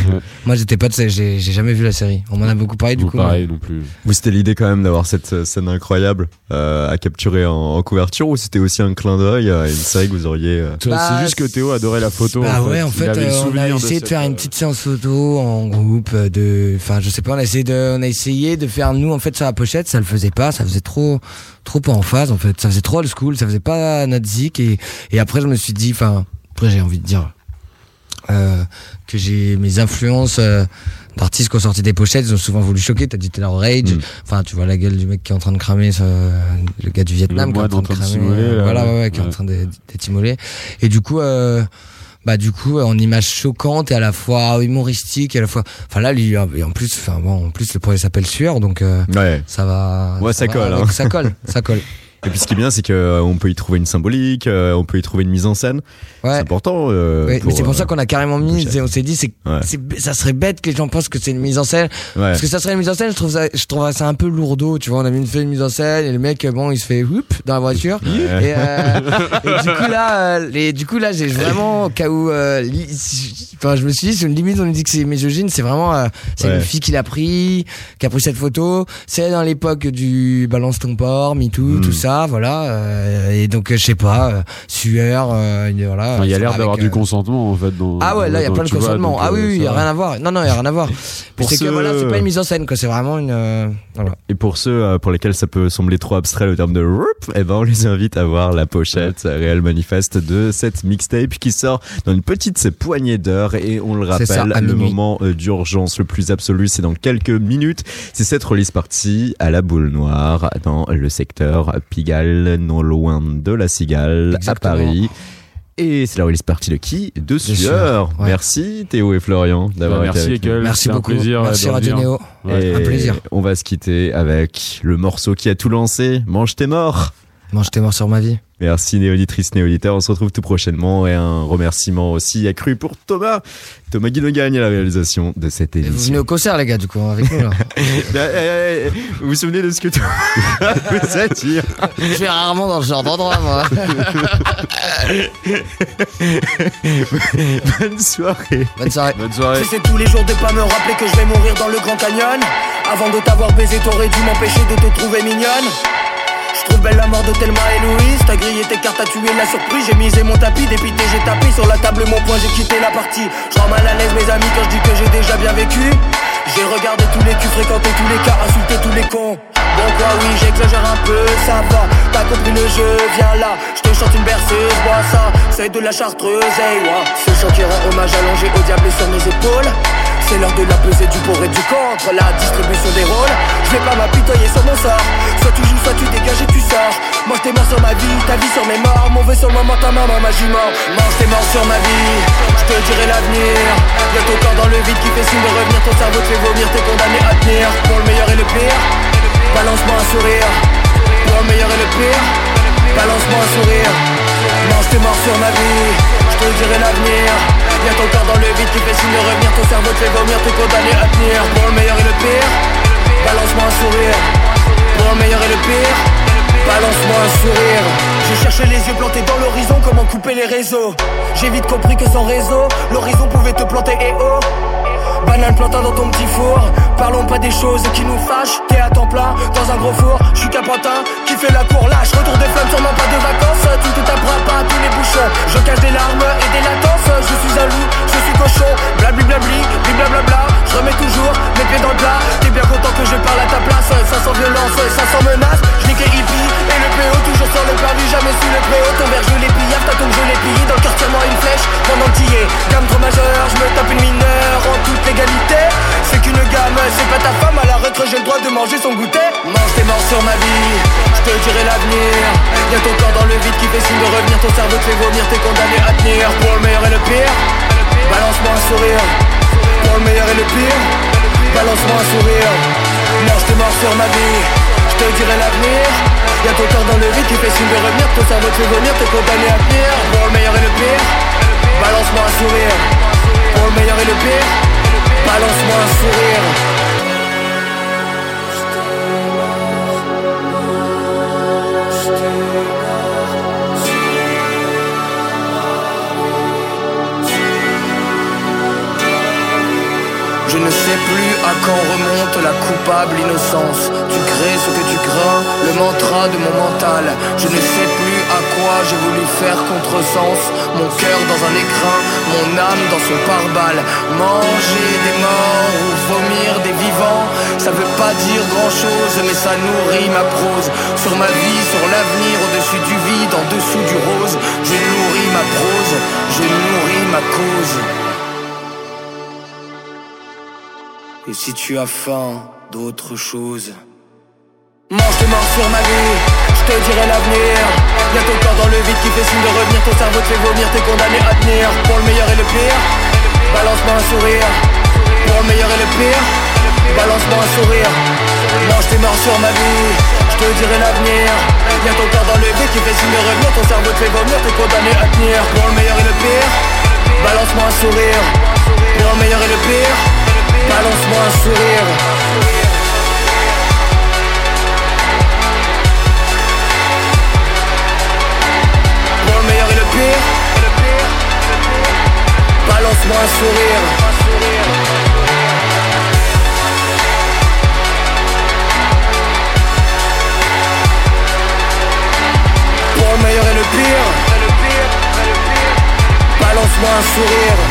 Moi, j'étais pas de ça, j'ai jamais vu la série. On m'en a beaucoup parlé du coup. pareil non plus. Vous, c'était l'idée quand même d'avoir cette euh, scène incroyable euh, à capturer en, en couverture ou c'était aussi un clin d'œil à une série que vous auriez. euh, vois, Bah, c'est juste que Théo adorait la photo. Bah en ouais, en Il fait, avait le euh, on a essayé de, faire une euh, petite séance photo en groupe de, enfin, je sais pas, on a essayé de, on a essayé de faire nous en fait sur la pochette, ça le faisait pas, ça faisait trop, trop pas en phase en fait, ça faisait trop old school, ça faisait pas notre zik et et après je me suis dit, enfin, après j'ai envie de dire euh, que j'ai mes influences. euh, d'artistes qui ont sorti des pochettes, ils ont souvent voulu choquer. T'as dit Taylor Rage. Mm. Enfin, tu vois la gueule du mec qui est en train de cramer, ça, le gars du Vietnam qui est en train de en train de cramer. s'immoler, euh, là, voilà, ouais, ouais. ouais, qui est en train immolé. Et du coup, euh, bah du coup, en image choquante et à la fois humoristique, et à la fois. Enfin là, lui, et en plus, enfin bon, en plus le projet s'appelle Sueur, donc euh, Ouais. ça va. Ouais, ça va colle, avec- hein. Ça colle, ça colle. Et puis ce qui est bien, c'est qu'on peut y trouver une symbolique, euh, on peut y trouver une mise en scène. C'est Ouais. important. euh, Ouais, mais c'est pour euh, ça qu'on a carrément mis, on s'est dit, c'est, Ouais. c'est, ça serait bête que les gens pensent que c'est une mise en scène. Ouais. Parce que ça serait une mise en scène, je trouve ça, je trouve ça un peu lourdeau, tu vois. On a mis une, fait une mise en scène et le mec, bon, il se fait whoop dans la voiture. Et, euh, et du coup là, euh, et du coup là, j'ai vraiment au cas où, euh, li- enfin, je me suis dit, c'est une limite, on nous dit que c'est misogyne, c'est vraiment, euh, c'est une fille qui l'a pris, qui a pris cette photo. C'est dans l'époque du balance ton port, MeToo, Mm. tout ça, voilà. euh, et donc, euh, je sais pas, euh, sueur, voilà. Il y a l'air d'avoir du consentement en fait. Dans, ah ouais, là il y a plein de consentement. Ah oui, il y a rien à voir. Non, non, il y a rien à voir. C'est que voilà, c'est pas une mise en scène, quoi. C'est vraiment une. Et pour ceux pour lesquels ça peut sembler trop abstrait le terme de RUP, eh ben on les invite à voir la pochette euh, réel manifeste de cette mixtape qui sort dans une petite poignée d'heures et on le ça, rappelle, le moment d'urgence le plus absolu, c'est dans quelques minutes. C'est cette release partie à la boule noire dans le secteur Non loin de la Cigale, Exactement. à Paris. Et c'est la release partie de qui De Sueur. Ouais. Merci Théo et Florian d'avoir Bah, été merci avec nous. Merci un beaucoup. plaisir, Merci de Radio. Néo. Ouais. Un plaisir. On va se quitter avec le morceau qui a tout lancé, Mange tes morts. Mange tes morts sur ma vie. Merci néauditrice, néauditeur. On se retrouve tout prochainement et un remerciement aussi accru pour Thomas. Thomas Guinogagne à la réalisation de cette Et vous venez émission. au concert, les gars, du coup, avec nous, là. Eh, eh, eh, Vous vous souvenez de ce que tu vous attire Je vais rarement dans ce genre d'endroit, moi. Bonne soirée. Bonne soirée. Bonne soirée. J'essaie tous les jours de pas me rappeler que je vais mourir dans le Grand Canyon. Avant de t'avoir baisé, t'aurais dû m'empêcher de te trouver mignonne. Je trouve belle la mort de Thelma et Louise. T'as grillé tes cartes, t'as tué la surprise. J'ai misé mon tapis, dépité, j'ai tapé sur la table mon point, j'ai quitté la partie. Je rends mal à l'aise mes amis quand je dis que j'ai déjà bien vécu. J'ai regardé tous les culs, fréquenté tous les cas, insulté tous les cons. Bon quoi oui j'exagère un peu, ça va T'as compris le jeu, viens là Je te chante une berceuse, bois ça C'est de la chartreuse, hey ouais Ce chant qui rend hommage allongé au diable sur mes épaules c'est l'heure de la pesée du pour et du contre, la distribution des rôles. Je vais pas m'apitoyer sur mon sort. Soit tu joues, soit tu dégages et tu sors. Mange tes morts sur ma vie, ta vie sur mes morts. Mauvais sur le moment, ta maman, magie mort. Mange tes morts sur ma vie, je te dirai l'avenir. Y'a ton corps dans le vide qui fait signe de revenir. Ton cerveau te fait vomir, t'es condamné à tenir. Pour le meilleur et le pire, balance-moi un sourire. Pour le meilleur et le pire, balance-moi un sourire. Mange tes morts sur ma vie, je te dirai l'avenir. Y'a ton corps dans le cerveau te fait vomir, t'es condamné à tenir Pour le meilleur et le pire, balance-moi un sourire. Pour le meilleur et le pire, balance-moi un sourire. J'ai cherché les yeux plantés dans l'horizon, comment couper les réseaux. J'ai vite compris que sans réseau, l'horizon pouvait te planter et oh Banane plantain dans ton petit four. Parlons pas des choses qui nous fâchent. T'es à temps plein dans un gros four. Je suis qui fait la cour lâche Retour de flamme sûrement pas de vacances. Tu te taperas pas tous les bouchons. Je cache des larmes et des latences. Je suis un loup, je suis cochon. Blabli blabli, blablabla. Je remets toujours mes pieds dans le plat. T'es bien content que je parle à ta place. Ça sent violence, ça sent menace. Je les hippies et le PO Toujours sur le parvis, jamais sous le préau Ton verre je l'ai pillé, ta tombe je l'ai pillé. Dans le quartier moi une flèche, pendant entier. Gamme trop majeure, je me tape une mineure. En toute légalité, c'est qu'une gamme C'est pas ta femme. À la retraite, j'ai le droit de manger son goûter. Mange tes morts sur ma vie, je je te dirai l'avenir. Y'a ton corps dans le vide qui fait signe de revenir. Ton cerveau te fait vomir, t'es condamné à tenir. Pour le meilleur et le pire Balance-moi un sourire Pour le meilleur et le pire Balance-moi un sourire. Moi je te mort sur ma vie. Je te dirai l'avenir. Y'a ton corps dans le vide qui fait signe de revenir. Ton cerveau te fait vomir, t'es condamné à tenir Pour le meilleur et le pire Balance-moi un sourire. Pour le meilleur et le pire Balance-moi un sourire sais plus à quand remonte la coupable innocence. Tu crées ce que tu crains, le mantra de mon mental. Je ne sais plus à quoi j'ai voulu faire contresens. Mon cœur dans un écrin, mon âme dans son pare-balles. Manger des morts ou vomir des vivants, ça veut pas dire grand chose, mais ça nourrit ma prose. Sur ma vie, sur l'avenir, au-dessus du vide, en dessous du rose. Je nourris ma prose, je nourris ma cause. Et si tu as faim d'autre chose? Mange tes morts sur ma vie, je te dirai l'avenir. Y'a ton corps dans le vide qui fait signe de revenir. Ton cerveau te fait vomir, t'es condamné à tenir. Pour le meilleur et le pire, balance-moi un sourire. Pour le meilleur et le pire, balance-moi un sourire. Mange tes morts sur ma vie, je te dirai l'avenir. Y'a ton corps dans le vide qui fait signe de revenir. Ton cerveau te fait vomir, t'es condamné à tenir. Pour le meilleur et le pire, balance-moi un sourire. Pour le meilleur et le pire Balance-moi un sourire. Pour le meilleur et le pire. Balance-moi un sourire. Pour le meilleur et le pire. Balance-moi un sourire